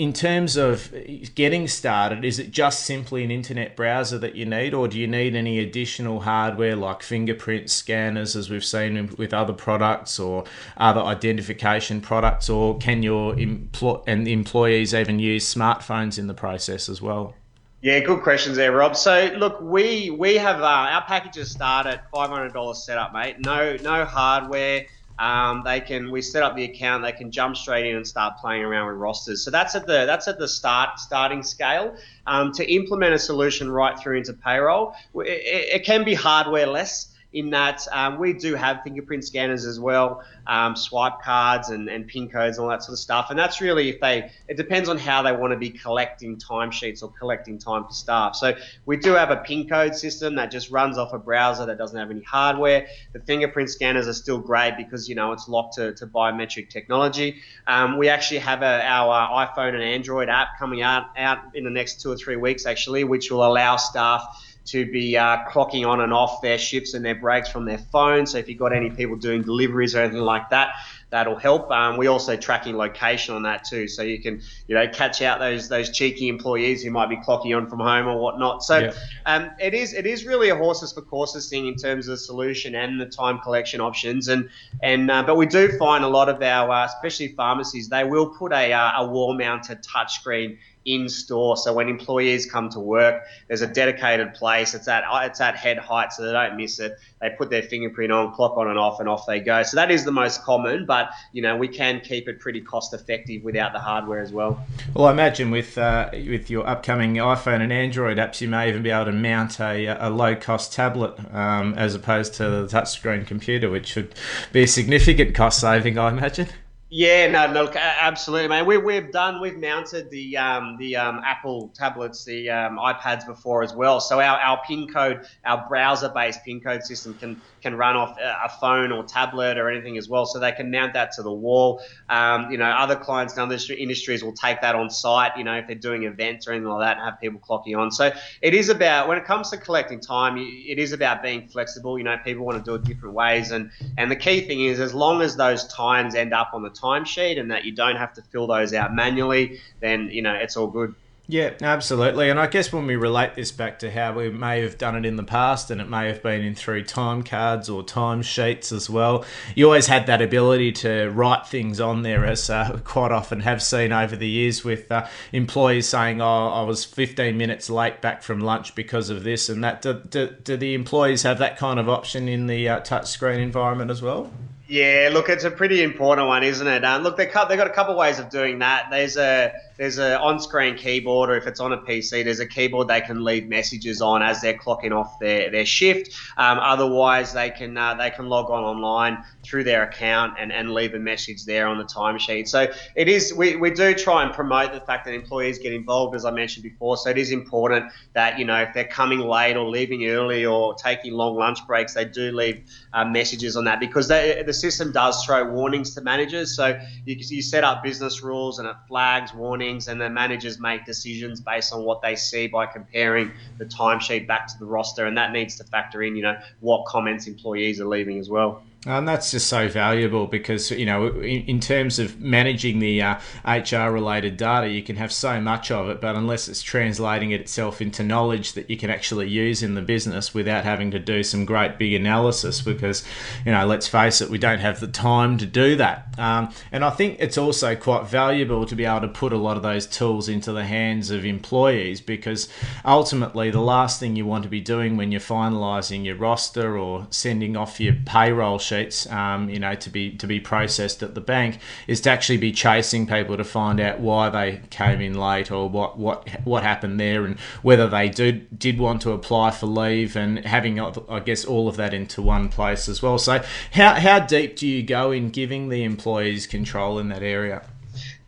in terms of getting started, is it just simply an internet browser that you need, or do you need any additional hardware like fingerprint scanners, as we've seen with other products, or other identification products, or can your empl- and employees even use smartphones in the process as well? Yeah, good questions there, Rob. So look, we we have uh, our packages start at five hundred dollars setup, mate. No no hardware um, they can we set up the account they can jump straight in and start playing around with rosters. So that's at the that's at the start starting scale. Um, to implement a solution right through into payroll it, it, can be hardware less in that um, we do have fingerprint scanners as well, um, swipe cards and, and pin codes and all that sort of stuff. And that's really if they, it depends on how they want to be collecting timesheets or collecting time for staff. So we do have a pin code system that just runs off a browser that doesn't have any hardware. The fingerprint scanners are still great because, you know, it's locked to, to biometric technology. Um, we actually have a, our iPhone and Android app coming out, out in the next two or three weeks, actually, which will allow staff to be uh, clocking on and off their shifts and their breaks from their phone. So if you've got any people doing deliveries or anything like that, that'll help. Um, we also tracking location on that too, so you can you know catch out those those cheeky employees who might be clocking on from home or whatnot. So yeah. um, it is it is really a horses for courses thing in terms of the solution and the time collection options. And and uh, but we do find a lot of our uh, especially pharmacies they will put a uh, a wall mounted touchscreen in store. So when employees come to work, there's a dedicated place. It's at it's at head height, so they don't miss it. They put their fingerprint on, clock on and off, and off they go. So that is the most common, but you know we can keep it pretty cost effective without the hardware as well. Well, I imagine with uh, with your upcoming iPhone and Android apps, you may even be able to mount a, a low cost tablet um, as opposed to the touchscreen computer, which should be a significant cost saving, I imagine. Yeah, no, look, absolutely, man. We, we've done, we've mounted the um, the um, Apple tablets, the um, iPads before as well. So our, our pin code, our browser-based pin code system can can run off a phone or tablet or anything as well. So they can mount that to the wall. Um, you know, other clients in other industries will take that on site. You know, if they're doing events or anything like that, and have people clocking on. So it is about when it comes to collecting time, it is about being flexible. You know, people want to do it different ways, and and the key thing is as long as those times end up on the timesheet and that you don't have to fill those out manually, then you know it's all good. Yeah, absolutely. And I guess when we relate this back to how we may have done it in the past, and it may have been in through time cards or time sheets as well, you always had that ability to write things on there, as uh, quite often have seen over the years with uh, employees saying, Oh, I was 15 minutes late back from lunch because of this and that. Do, do, do the employees have that kind of option in the uh, touchscreen environment as well? Yeah, look, it's a pretty important one, isn't it? Um, look, they have got a couple ways of doing that. There's a there's an on-screen keyboard, or if it's on a PC, there's a keyboard they can leave messages on as they're clocking off their, their shift. Um, otherwise, they can uh, they can log on online through their account and, and leave a message there on the timesheet. So it is we, we do try and promote the fact that employees get involved, as I mentioned before. So it is important that you know if they're coming late or leaving early or taking long lunch breaks, they do leave uh, messages on that because they, the system does throw warnings to managers. So you, you set up business rules and it flags warnings and the managers make decisions based on what they see by comparing the timesheet back to the roster, and that needs to factor in, you know, what comments employees are leaving as well. And that's just so valuable because, you know, in, in terms of managing the uh, HR related data, you can have so much of it, but unless it's translating it itself into knowledge that you can actually use in the business without having to do some great big analysis, because, you know, let's face it, we don't have the time to do that. Um, and I think it's also quite valuable to be able to put a lot of those tools into the hands of employees because ultimately the last thing you want to be doing when you're finalising your roster or sending off your payroll sheets, um, you know, to be to be processed at the bank, is to actually be chasing people to find out why they came in late or what what what happened there, and whether they did did want to apply for leave, and having I guess all of that into one place as well. So how how deep do you go in giving the employees control in that area?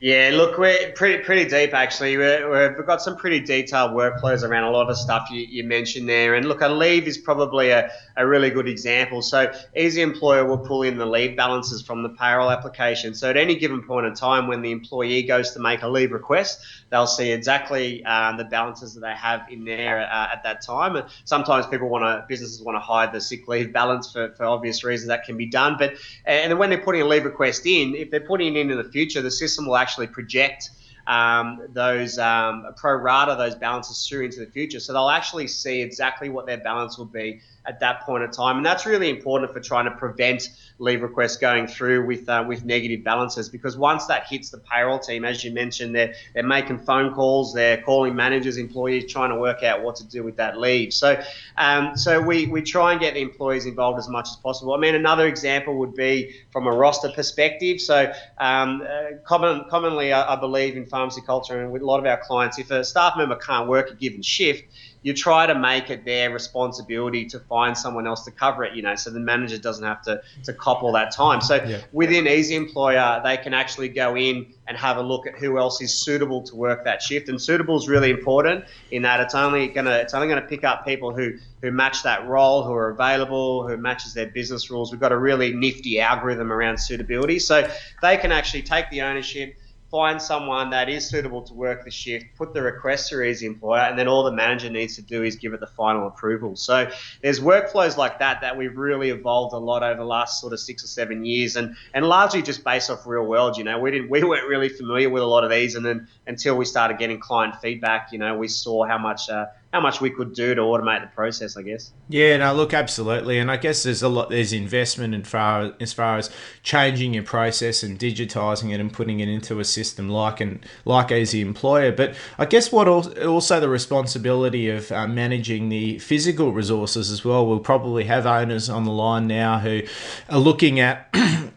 Yeah, look, we're pretty pretty deep actually. we have got some pretty detailed workflows around a lot of stuff you, you mentioned there. And look, a leave is probably a, a really good example. So, Easy Employer will pull in the leave balances from the payroll application. So, at any given point in time when the employee goes to make a leave request, they'll see exactly uh, the balances that they have in there uh, at that time. And sometimes people want to, businesses want to hide the sick leave balance for, for obvious reasons that can be done. But and when they're putting a leave request in, if they're putting it in in the future, the system will actually actually project um, those um, pro rata those balances through into the future. So they'll actually see exactly what their balance will be at that point of time, and that's really important for trying to prevent leave requests going through with uh, with negative balances. Because once that hits the payroll team, as you mentioned, they're they're making phone calls, they're calling managers, employees, trying to work out what to do with that leave. So, um, so we we try and get the employees involved as much as possible. I mean, another example would be from a roster perspective. So, um, uh, common, commonly, I, I believe in pharmacy culture and with a lot of our clients, if a staff member can't work a given shift you try to make it their responsibility to find someone else to cover it, you know, so the manager doesn't have to, to cop all that time. So yeah. within Easy Employer, they can actually go in and have a look at who else is suitable to work that shift. And suitable is really important in that it's only gonna it's only gonna pick up people who who match that role, who are available, who matches their business rules. We've got a really nifty algorithm around suitability, so they can actually take the ownership find someone that is suitable to work the shift, put the request through Easy Employer, and then all the manager needs to do is give it the final approval. So there's workflows like that that we've really evolved a lot over the last sort of six or seven years, and and largely just based off real world. You know, we didn't we weren't really familiar with a lot of these, and then until we started getting client feedback, you know, we saw how much. Uh, how much we could do to automate the process, I guess. Yeah, no, look, absolutely, and I guess there's a lot. There's investment in far as far as changing your process and digitizing it and putting it into a system like and like Easy Employer. But I guess what also the responsibility of uh, managing the physical resources as well. We'll probably have owners on the line now who are looking at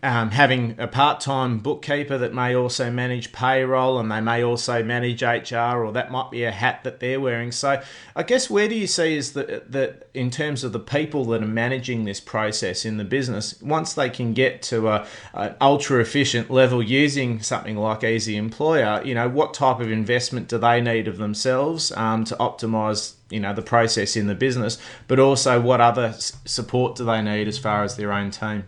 um, having a part-time bookkeeper that may also manage payroll and they may also manage HR, or that might be a hat that they're wearing. So I guess where do you see is that that in terms of the people that are managing this process in the business, once they can get to a, an ultra efficient level using something like Easy Employer, you know, what type of investment do they need of themselves um, to optimize you know the process in the business, but also what other support do they need as far as their own team?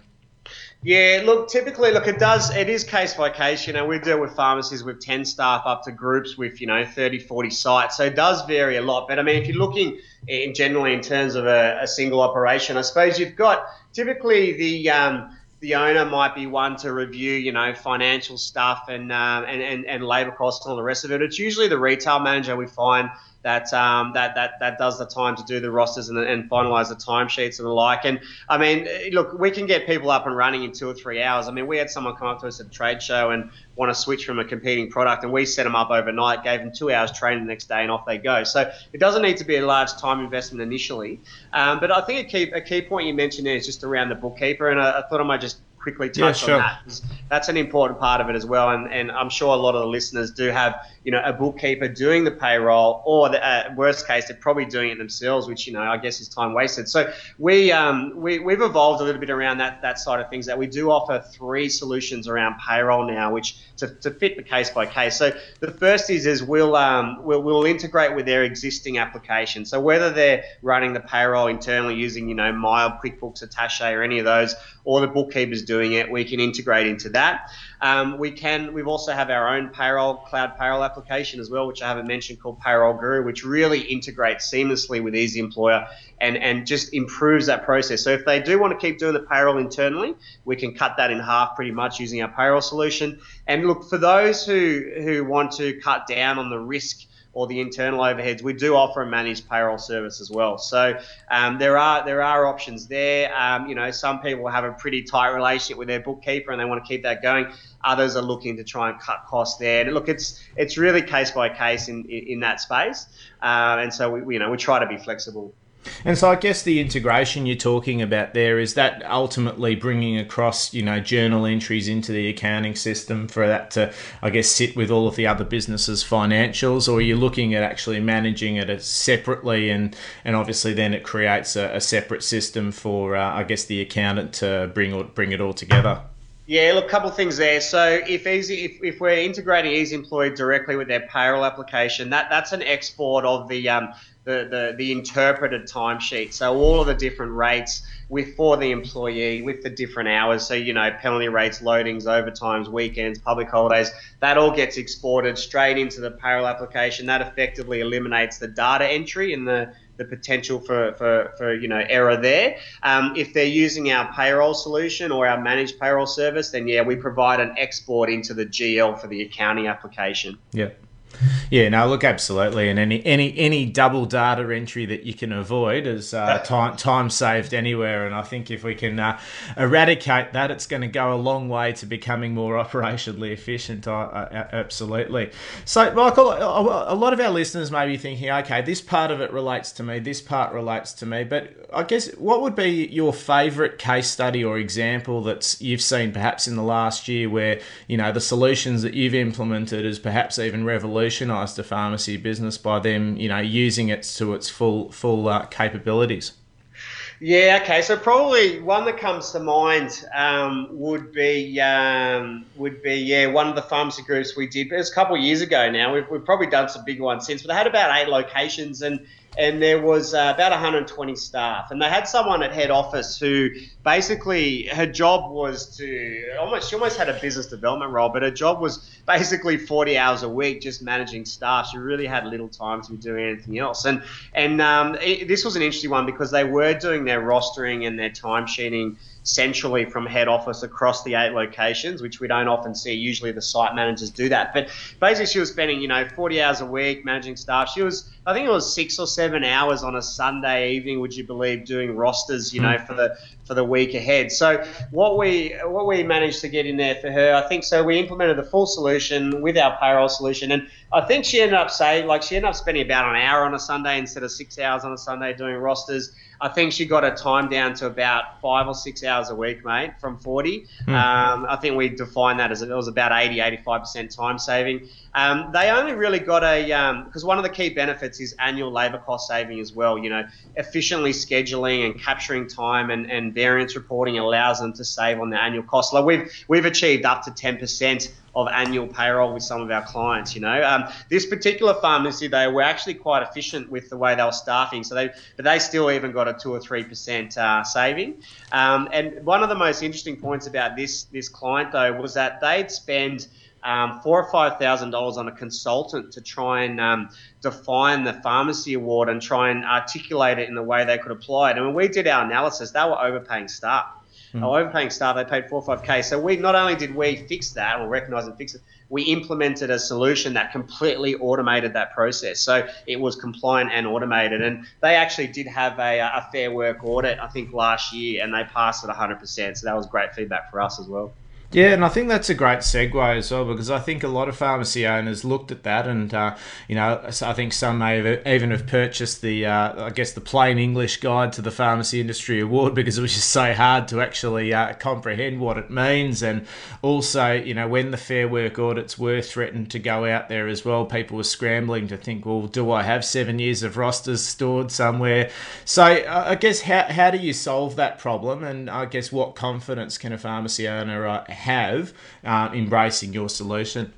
Yeah, look, typically, look, it does, it is case by case. You know, we deal with pharmacies with 10 staff up to groups with, you know, 30, 40 sites. So it does vary a lot. But I mean, if you're looking in generally in terms of a, a single operation, I suppose you've got typically the, um, the owner might be one to review, you know, financial stuff and, um, and, and, and labor costs and all the rest of it. It's usually the retail manager we find that um, that that that does the time to do the rosters and, and finalise the timesheets and the like. And I mean, look, we can get people up and running in two or three hours. I mean, we had someone come up to us at a trade show and want to switch from a competing product, and we set them up overnight, gave them two hours training the next day, and off they go. So it doesn't need to be a large time investment initially. Um, but I think a key a key point you mentioned there is just around the bookkeeper, and I, I thought I might just quickly touch yeah, sure. on that. That's an important part of it as well, and, and I'm sure a lot of the listeners do have you know a bookkeeper doing the payroll, or the uh, worst case they're probably doing it themselves, which you know I guess is time wasted. So we um, we we've evolved a little bit around that that side of things. That we do offer three solutions around payroll now, which to, to fit the case by case. So the first is is we'll um, we'll, we'll integrate with their existing application. So whether they're running the payroll internally using you know MYOB, QuickBooks, Attache, or any of those, or the bookkeeper's doing it, we can integrate into that. Um, we can. We've also have our own payroll cloud payroll application as well, which I haven't mentioned, called Payroll Guru, which really integrates seamlessly with Easy Employer and and just improves that process. So if they do want to keep doing the payroll internally, we can cut that in half pretty much using our payroll solution. And look for those who who want to cut down on the risk or the internal overheads, we do offer a managed payroll service as well. So um, there are there are options there. Um, you know, some people have a pretty tight relationship with their bookkeeper and they want to keep that going. Others are looking to try and cut costs there. And look, it's it's really case by case in in, in that space. Uh, and so we you know we try to be flexible. And so I guess the integration you're talking about there is that ultimately bringing across, you know, journal entries into the accounting system for that to, I guess, sit with all of the other businesses' financials, or you're looking at actually managing it separately, and and obviously then it creates a, a separate system for, uh, I guess, the accountant to bring bring it all together. Yeah, look, a couple of things there. So if easy, if, if we're integrating Easy Employer directly with their payroll application, that that's an export of the um, the, the, the interpreted timesheet. So all of the different rates with for the employee with the different hours. So you know penalty rates, loadings, overtimes, weekends, public holidays. That all gets exported straight into the payroll application. That effectively eliminates the data entry in the the potential for, for, for you know error there. Um, if they're using our payroll solution or our managed payroll service, then yeah, we provide an export into the GL for the accounting application. Yeah. Yeah, no, look, absolutely, and any any any double data entry that you can avoid is uh, time time saved anywhere. And I think if we can uh, eradicate that, it's going to go a long way to becoming more operationally efficient. Uh, absolutely. So, Michael, a lot of our listeners may be thinking, okay, this part of it relates to me, this part relates to me, but I guess what would be your favourite case study or example that you've seen perhaps in the last year where you know the solutions that you've implemented is perhaps even revolutionary revolutionised the pharmacy business by them, you know, using it to its full full uh, capabilities. Yeah, okay. So probably one that comes to mind um, would be um, would be yeah one of the pharmacy groups we did. It was a couple of years ago now. We've, we've probably done some big ones since, but they had about eight locations and and there was uh, about 120 staff, and they had someone at head office who basically her job was to almost she almost had a business development role, but her job was basically 40 hours a week just managing staff. She really had little time to be doing anything else, and and um, it, this was an interesting one because they were doing their rostering and their timesheeting centrally from head office across the eight locations, which we don't often see. Usually the site managers do that. But basically, she was spending, you know, 40 hours a week managing staff. She was, I think it was six or seven hours on a Sunday evening, would you believe, doing rosters, you know, for the for the week ahead. So what we what we managed to get in there for her, I think so we implemented the full solution with our payroll solution and I think she ended up saying like she ended up spending about an hour on a Sunday instead of six hours on a Sunday doing rosters. I think she got her time down to about five or six hours a week, mate, from 40. Mm. Um, I think we defined that as it was about 80, 85% time saving. Um, they only really got a, because um, one of the key benefits is annual labour cost saving as well. You know, efficiently scheduling and capturing time and, and variance reporting allows them to save on the annual cost. Like we've, we've achieved up to 10% of annual payroll with some of our clients. You know, um, this particular pharmacy they were actually quite efficient with the way they were staffing, so they but they still even got a two or three percent uh, saving. Um, and one of the most interesting points about this this client though was that they'd spend um, four or five thousand dollars on a consultant to try and um, define the pharmacy award and try and articulate it in the way they could apply it. And when we did our analysis, they were overpaying staff. Mm. Our overpaying staff, they paid four or five k. So we not only did we fix that or recognise and fix it, we implemented a solution that completely automated that process. So it was compliant and automated. And they actually did have a, a fair work audit, I think, last year, and they passed it 100%. So that was great feedback for us as well. Yeah, and I think that's a great segue as well because I think a lot of pharmacy owners looked at that, and uh, you know, I think some may have even have purchased the, uh, I guess, the plain English guide to the pharmacy industry award because it was just so hard to actually uh, comprehend what it means, and also, you know, when the Fair Work audits were threatened to go out there as well, people were scrambling to think, well, do I have seven years of rosters stored somewhere? So uh, I guess how how do you solve that problem, and I guess what confidence can a pharmacy owner uh, have uh, embracing your solution?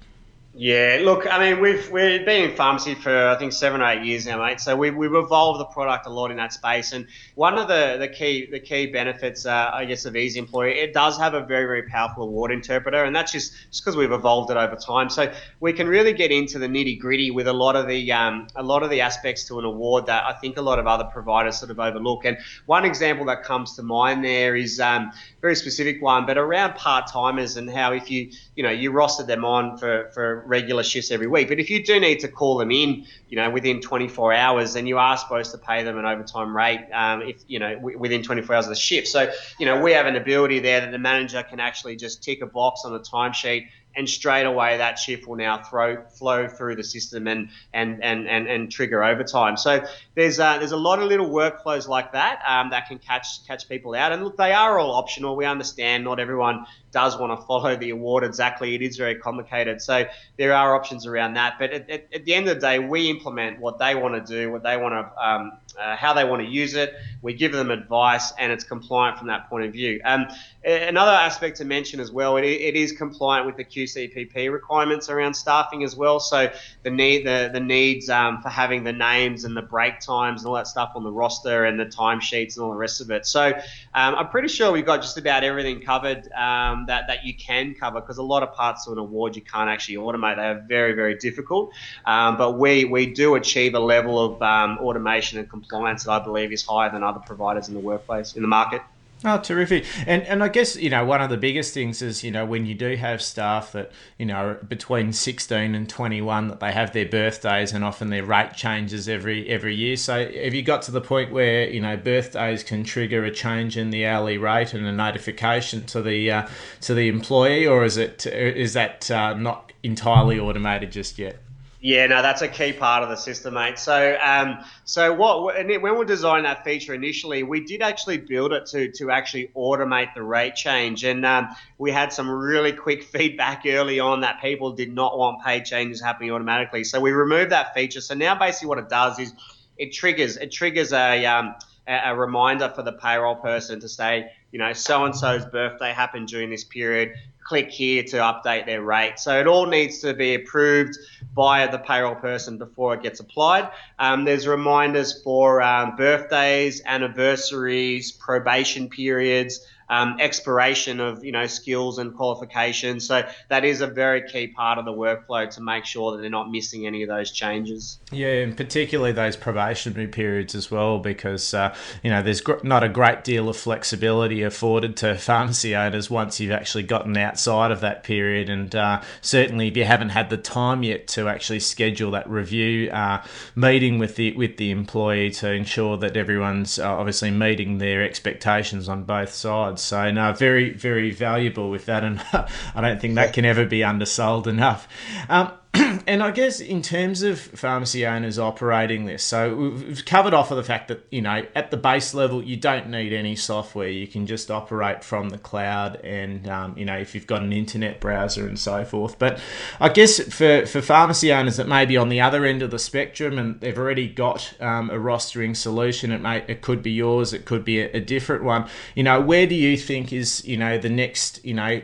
Yeah, look, I mean, we've we've been in pharmacy for I think seven or eight years now, mate. So we we've evolved the product a lot in that space. And one of the, the key the key benefits, uh, I guess, of Easy Employer, it does have a very very powerful award interpreter, and that's just just because we've evolved it over time. So we can really get into the nitty gritty with a lot of the um, a lot of the aspects to an award that I think a lot of other providers sort of overlook. And one example that comes to mind there is um, very specific one, but around part timers and how if you you know you rostered them on for for regular shifts every week. But if you do need to call them in, you know, within 24 hours, then you are supposed to pay them an overtime rate, um, if you know, w- within 24 hours of the shift. So, you know, we have an ability there that the manager can actually just tick a box on the timesheet and straight away that shift will now throw, flow through the system and, and, and, and, and trigger overtime. So there's uh, there's a lot of little workflows like that um, that can catch catch people out. And look, they are all optional. We understand not everyone does want to follow the award exactly. It is very complicated. So there are options around that. But at, at, at the end of the day, we implement what they want to do, what they want to, um, uh, how they want to use it. We give them advice, and it's compliant from that point of view. Um, another aspect to mention as well, it, it is compliant with the QCPP requirements around staffing as well. So the need, the the needs um, for having the names and the break times and all that stuff on the roster and the timesheets and all the rest of it. So um, I'm pretty sure we've got just about everything covered. Um, that, that you can cover because a lot of parts of an award you can't actually automate. They are very, very difficult. Um, but we, we do achieve a level of um, automation and compliance that I believe is higher than other providers in the workplace, in the market. Oh, terrific! And and I guess you know one of the biggest things is you know when you do have staff that you know between sixteen and twenty one that they have their birthdays and often their rate changes every every year. So have you got to the point where you know birthdays can trigger a change in the hourly rate and a notification to the uh, to the employee, or is it is that uh, not entirely automated just yet? Yeah, no, that's a key part of the system, mate. So, um, so what when we designed that feature initially, we did actually build it to to actually automate the rate change, and um, we had some really quick feedback early on that people did not want pay changes happening automatically. So we removed that feature. So now basically what it does is it triggers it triggers a um, a reminder for the payroll person to say, you know, so and so's birthday happened during this period click here to update their rate. So it all needs to be approved by the payroll person before it gets applied. Um, there's reminders for um, birthdays, anniversaries, probation periods um, expiration of you know skills and qualifications. So that is a very key part of the workflow to make sure that they're not missing any of those changes. Yeah, and particularly those probationary periods as well, because uh, you know there's gr- not a great deal of flexibility afforded to pharmacy owners once you've actually gotten outside of that period, and uh, certainly if you haven't had the time yet to actually schedule that review uh, meeting with the with the employee to ensure that everyone's uh, obviously meeting their expectations on both sides. So no, very very valuable with that, and I don't think that can ever be undersold enough. Um, and I guess in terms of pharmacy owners operating this, so we've covered off of the fact that you know at the base level you don't need any software; you can just operate from the cloud, and um, you know if you've got an internet browser and so forth. But I guess for for pharmacy owners that may be on the other end of the spectrum and they've already got um, a rostering solution, it may it could be yours, it could be a, a, different one. You know, where do you think is you know the next you know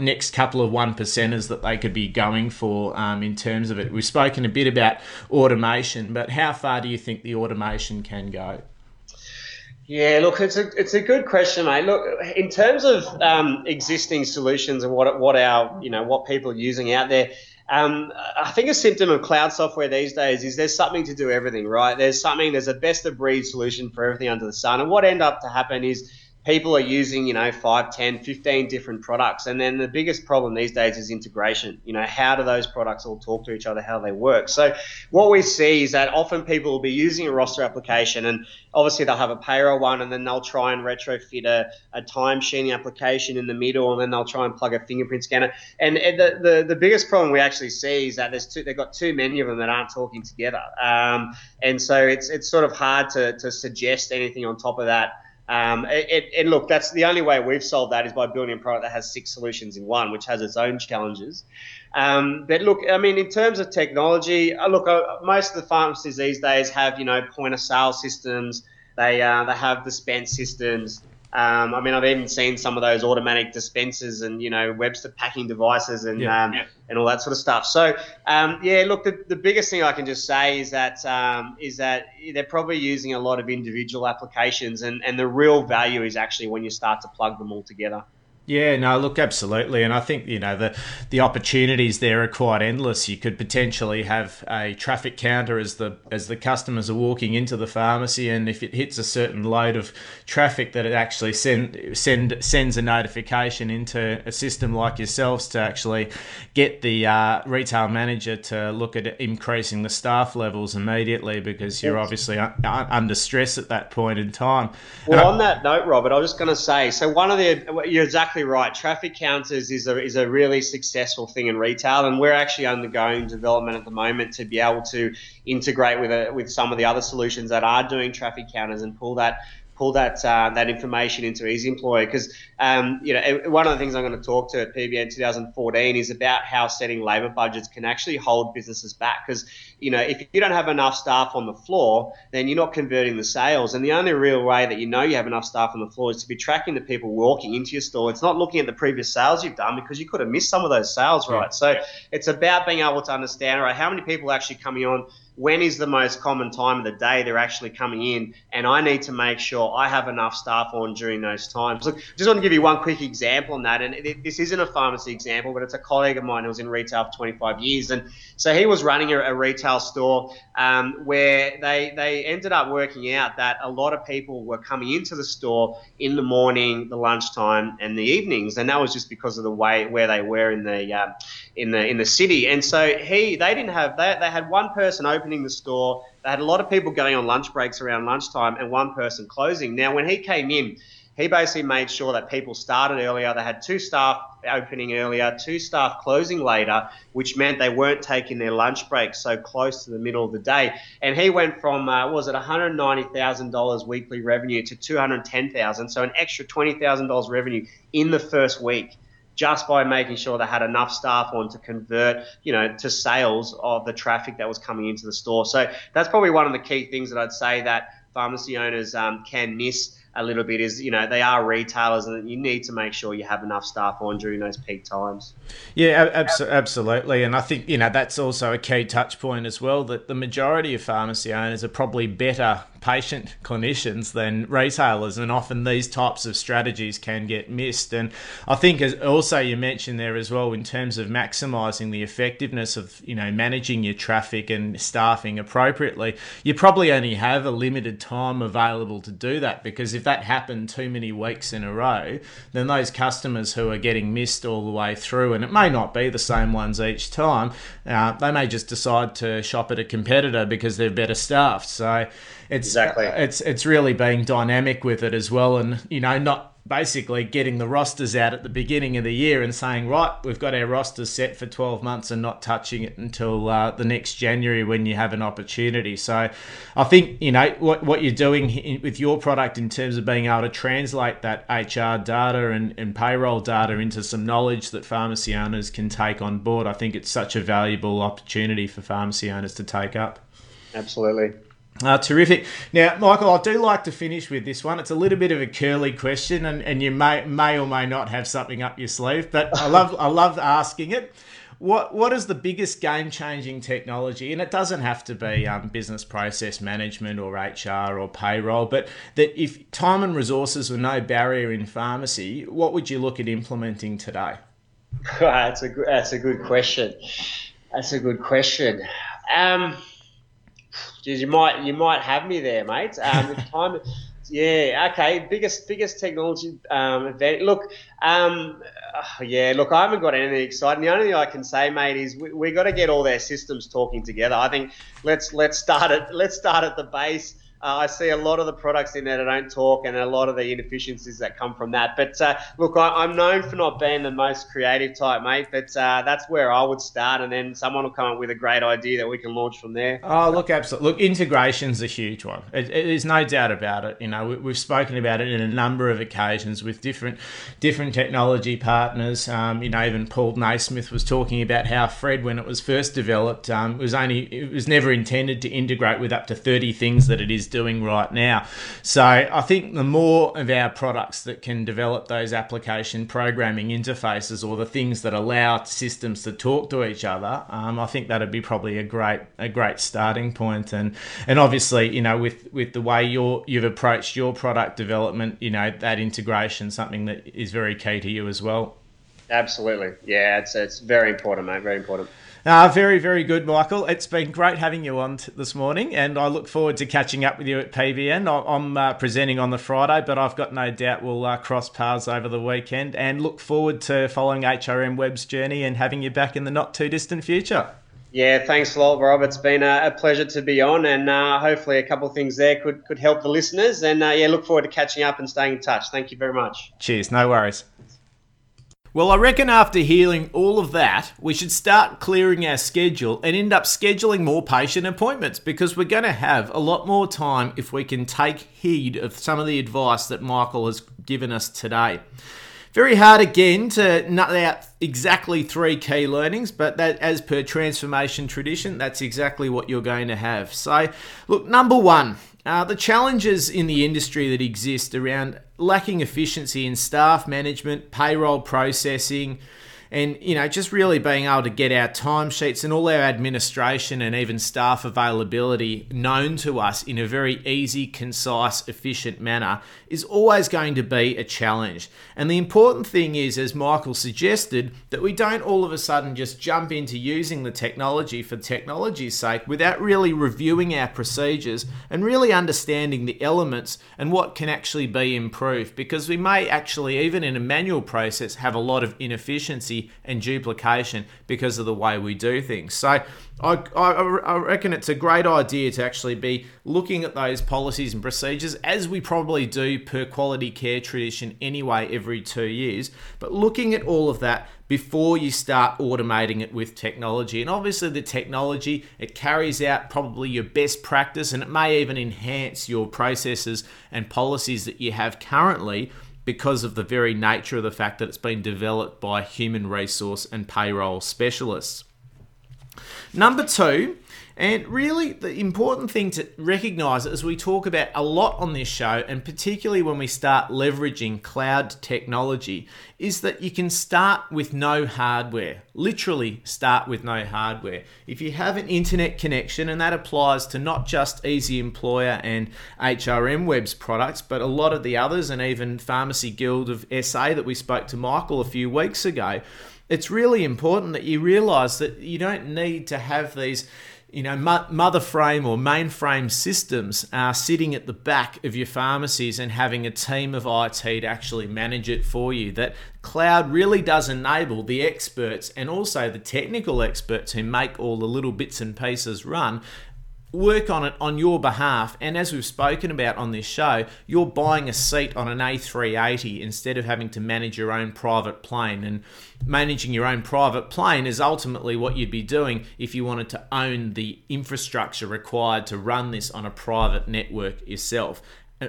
next couple of one percenters that they could be going for um, in terms of it. We've spoken a bit about automation, but how far do you think the automation can go? Yeah, look, it's a it's a good question, mate. Look, in terms of um, existing solutions and what what our you know what people are using out there, um, I think a symptom of cloud software these days is there's something to do everything, right? There's something, there's a best of breed solution for everything under the sun, and what end up to happen is people are using, you know, 5, 10, 15 different products. And then the biggest problem these days is integration. You know, how do those products all talk to each other, how they work? So what we see is that often people will be using a roster application and obviously they'll have a payroll one and then they'll try and retrofit a, a time sheeting application in the middle and then they'll try and plug a fingerprint scanner. And the, the, the biggest problem we actually see is that there's two, they've got too many of them that aren't talking together. Um, and so it's, it's sort of hard to, to suggest anything on top of that. Um, it, it, look, that's the only way we've solved that is by building a product that has six solutions in one, which has its own challenges. Um, but look, I mean, in terms of technology, uh, look, uh, most of the pharmacies these days have, you know, point of sale systems. They uh, they have dispense systems. Um, I mean, I've even seen some of those automatic dispensers and you know Webster packing devices and yeah, um, yeah. and all that sort of stuff. So um, yeah, look, the, the biggest thing I can just say is that um, is that they're probably using a lot of individual applications, and, and the real value is actually when you start to plug them all together. Yeah, no, look, absolutely, and I think you know the the opportunities there are quite endless. You could potentially have a traffic counter as the as the customers are walking into the pharmacy, and if it hits a certain load of traffic, that it actually send send sends a notification into a system like yourselves to actually get the uh, retail manager to look at increasing the staff levels immediately because you're obviously un- under stress at that point in time. Well, on that note, Robert, I was just going to say, so one of the you're exactly exactly right. Traffic counters is a, is a really successful thing in retail, and we're actually undergoing development at the moment to be able to integrate with a, with some of the other solutions that are doing traffic counters and pull that pull that uh, that information into Easy Employer because um, you know one of the things I'm going to talk to at PBN 2014 is about how setting labour budgets can actually hold businesses back because you know if you don't have enough staff on the floor then you're not converting the sales and the only real way that you know you have enough staff on the floor is to be tracking the people walking into your store it's not looking at the previous sales you've done because you could have missed some of those sales right yeah. so it's about being able to understand right how many people are actually coming on when is the most common time of the day they're actually coming in, and I need to make sure I have enough staff on during those times. Look, just want to give you one quick example on that, and it, this isn't a pharmacy example, but it's a colleague of mine who was in retail for 25 years, and so he was running a, a retail store um, where they they ended up working out that a lot of people were coming into the store in the morning, the lunchtime, and the evenings, and that was just because of the way where they were in the um, in the in the city, and so he they didn't have they, they had one person opening the store. They had a lot of people going on lunch breaks around lunchtime and one person closing. Now, when he came in, he basically made sure that people started earlier. They had two staff opening earlier, two staff closing later, which meant they weren't taking their lunch break so close to the middle of the day. And he went from uh, was it $190,000 weekly revenue to $210,000, so an extra $20,000 revenue in the first week just by making sure they had enough staff on to convert, you know, to sales of the traffic that was coming into the store. So that's probably one of the key things that I'd say that pharmacy owners um, can miss a little bit is, you know, they are retailers and you need to make sure you have enough staff on during those peak times. Yeah, abs- absolutely. And I think, you know, that's also a key touch point as well that the majority of pharmacy owners are probably better patient clinicians than retailers, and often these types of strategies can get missed. And I think, as also you mentioned there as well, in terms of maximising the effectiveness of you know managing your traffic and staffing appropriately, you probably only have a limited time available to do that because if that happened too many weeks in a row, then those customers who are getting missed all the way through, and it may not be the same ones each time, uh, they may just decide to shop at a competitor because they're better staffed. So it's exactly. it's it's really being dynamic with it as well, and you know not basically getting the rosters out at the beginning of the year and saying right we've got our rosters set for 12 months and not touching it until uh, the next January when you have an opportunity. So I think you know what, what you're doing with your product in terms of being able to translate that HR data and, and payroll data into some knowledge that pharmacy owners can take on board I think it's such a valuable opportunity for pharmacy owners to take up. Absolutely uh, terrific. Now, Michael, I do like to finish with this one. It's a little bit of a curly question, and, and you may may or may not have something up your sleeve, but I love I love asking it. What what is the biggest game changing technology? And it doesn't have to be um, business process management or HR or payroll, but that if time and resources were no barrier in pharmacy, what would you look at implementing today? that's a that's a good question. That's a good question. Um, Geez, you might you might have me there, mate. Um, time, yeah, okay. Biggest biggest technology um, event. Look, um, uh, yeah, look, I haven't got anything exciting. The only thing I can say, mate, is we, we got to get all their systems talking together. I think let's let's start at let's start at the base. Uh, I see a lot of the products in there that don't talk and a lot of the inefficiencies that come from that. But uh, look, I, am known for not being the most creative type, mate, but uh, that's where I would start, and then someone will come up with a great idea that we can launch from there. Oh, look, absolutely. Look, integration's a huge one. It, it, there's no doubt about it. You know, we, have spoken about it in a number of occasions with different different technology partners. Um, you know, even Paul Naismith was talking about how Fred, when it was first developed, um, was only it was never intended to integrate with up to 30 things that it is doing right now. So I think the more of our products that can develop those application programming interfaces or the things that allow systems to talk to each other, um, I think that'd be probably a great a great starting point. And and obviously, you know, with with the way you're you've approached your product development, you know, that integration something that is very key to you as well. Absolutely, yeah, it's it's very important, mate. Very important. Uh, very, very good, Michael. It's been great having you on t- this morning, and I look forward to catching up with you at PBN. I'm uh, presenting on the Friday, but I've got no doubt we'll uh, cross paths over the weekend and look forward to following HRM Web's journey and having you back in the not too distant future. Yeah, thanks a lot, Rob. It's been a, a pleasure to be on, and uh, hopefully a couple of things there could, could help the listeners. And uh, yeah, look forward to catching up and staying in touch. Thank you very much. Cheers. No worries. Well, I reckon after hearing all of that, we should start clearing our schedule and end up scheduling more patient appointments because we're going to have a lot more time if we can take heed of some of the advice that Michael has given us today. Very hard again to nut out exactly three key learnings, but that, as per transformation tradition, that's exactly what you're going to have. So, look, number one, uh, the challenges in the industry that exist around lacking efficiency in staff management, payroll processing, and you know just really being able to get our timesheets and all our administration and even staff availability known to us in a very easy concise efficient manner is always going to be a challenge. And the important thing is as michael suggested that we don't all of a sudden just jump into using the technology for technology's sake without really reviewing our procedures and really understanding the elements and what can actually be improved. Because we may actually even in a manual process have a lot of inefficiency and duplication because of the way we do things. So I, I, reckon it's a great idea to actually be looking at those policies and procedures as we probably do per quality care tradition anyway every two years, but looking at all of that before you start automating it with technology. And obviously, the technology it carries out probably your best practice and it may even enhance your processes and policies that you have currently because of the very nature of the fact that it's been developed by human resource and payroll specialists. Number two, and really, the important thing to recognize as we talk about a lot on this show, and particularly when we start leveraging cloud technology, is that you can start with no hardware. Literally, start with no hardware. If you have an internet connection, and that applies to not just Easy Employer and HRM Web's products, but a lot of the others, and even Pharmacy Guild of SA that we spoke to Michael a few weeks ago, it's really important that you realize that you don't need to have these you know, mother frame or mainframe systems are sitting at the back of your pharmacies and having a team of IT to actually manage it for you. That cloud really does enable the experts and also the technical experts who make all the little bits and pieces run work on it on your behalf. And as we've spoken about on this show, you're buying a seat on an A380 instead of having to manage your own private plane. And managing your own private plane is ultimately what you'd be doing if you wanted to own the infrastructure required to run this on a private network yourself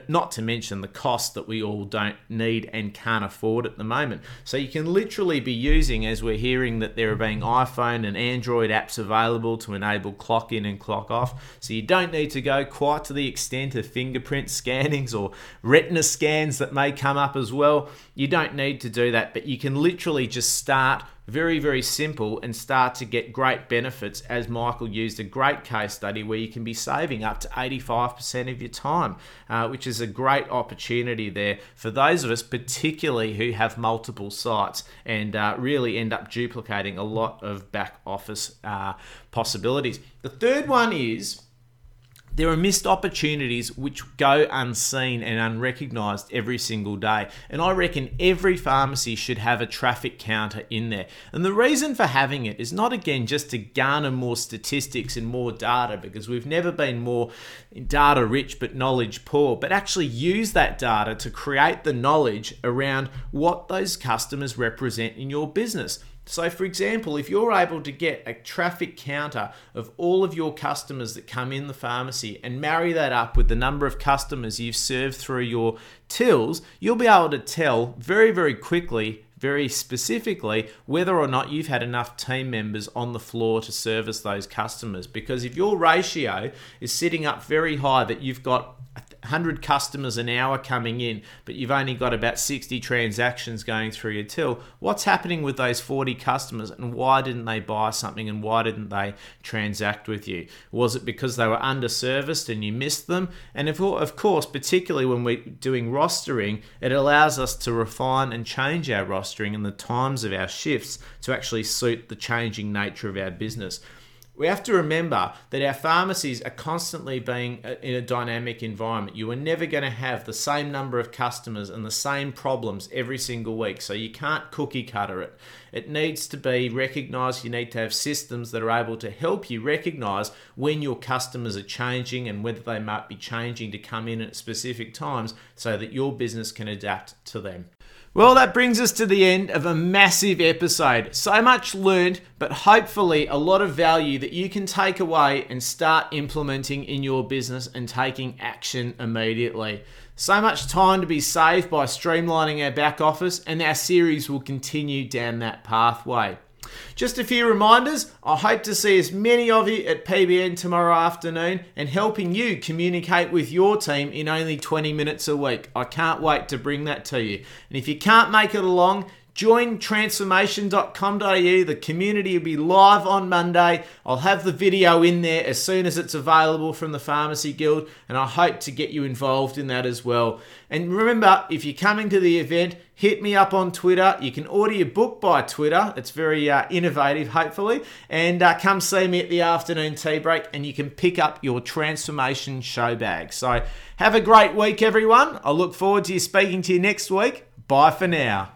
not to mention the cost that we all don't need and can't afford at the moment. So you can literally be using, as we're hearing that there are being iPhone and Android apps available to enable clock in and clock off. So you don't need to go quite to the extent of fingerprint scannings or retina scans that may come up as well. You don't need to do that, but you can literally just start very, very simple and start to get great benefits as Michael used a great case study where you can be saving up to 85% of your time, uh, which is a great opportunity there for those of us, particularly who have multiple sites and uh, really end up duplicating a lot of back office uh, possibilities. The third one is there are missed opportunities which go unseen and unrecognized every single day. And I reckon every pharmacy should have a traffic counter in there. And the reason for having it is not again just to garner more statistics and more data because we've never been more data rich but knowledge poor, but actually use that data to create the knowledge around what those customers represent in your business. So, for example, if you're able to get a traffic counter of all of your customers that come in the pharmacy and marry that up with the number of customers you've served through your tills, you'll be able to tell very, very quickly very specifically whether or not you've had enough team members on the floor to service those customers. Because if your ratio is sitting up very high that you've got 100 customers an hour coming in, but you've only got about 60 transactions going through your till, what's happening with those 40 customers and why didn't they buy something and why didn't they transact with you? Was it because they were underserviced and you missed them? And if, of course, particularly when we're doing rostering, it allows us to refine and change our rostering and the times of our shifts to actually suit the changing nature of our business we have to remember that our pharmacies are constantly being uh, in a dynamic environment. You are never going to have the same number of customers and the same problems every single week. So you can't cookie cutter it. It needs to be recognized. You need to have systems that are able to help you recognize when your customers are changing and whether they might be changing to come in at specific times so that your business can adapt to them. Well, that brings us to the end of a massive episode. So much learned, but hopefully a lot of value that you can take away and start implementing in your business and taking action immediately. So much time to be saved by streamlining our back office, and our series will continue down that pathway. Just a few reminders. I hope to see as many of you at PBN tomorrow afternoon and helping you communicate with your team in only 20 minutes a week. I can't wait to bring that to you. And if you can't make it along, Join transformation.com.au. The community will be live on Monday. I'll have the video in there as soon as it's available from the Pharmacy Guild, and I hope to get you involved in that as well. And remember, if you're coming to the event, hit me up on Twitter. You can order your book by Twitter. It's very uh, innovative, hopefully. And uh, come see me at the afternoon tea break, and you can pick up your transformation show bag. So have a great week, everyone. I look forward to you speaking to you next week. Bye for now.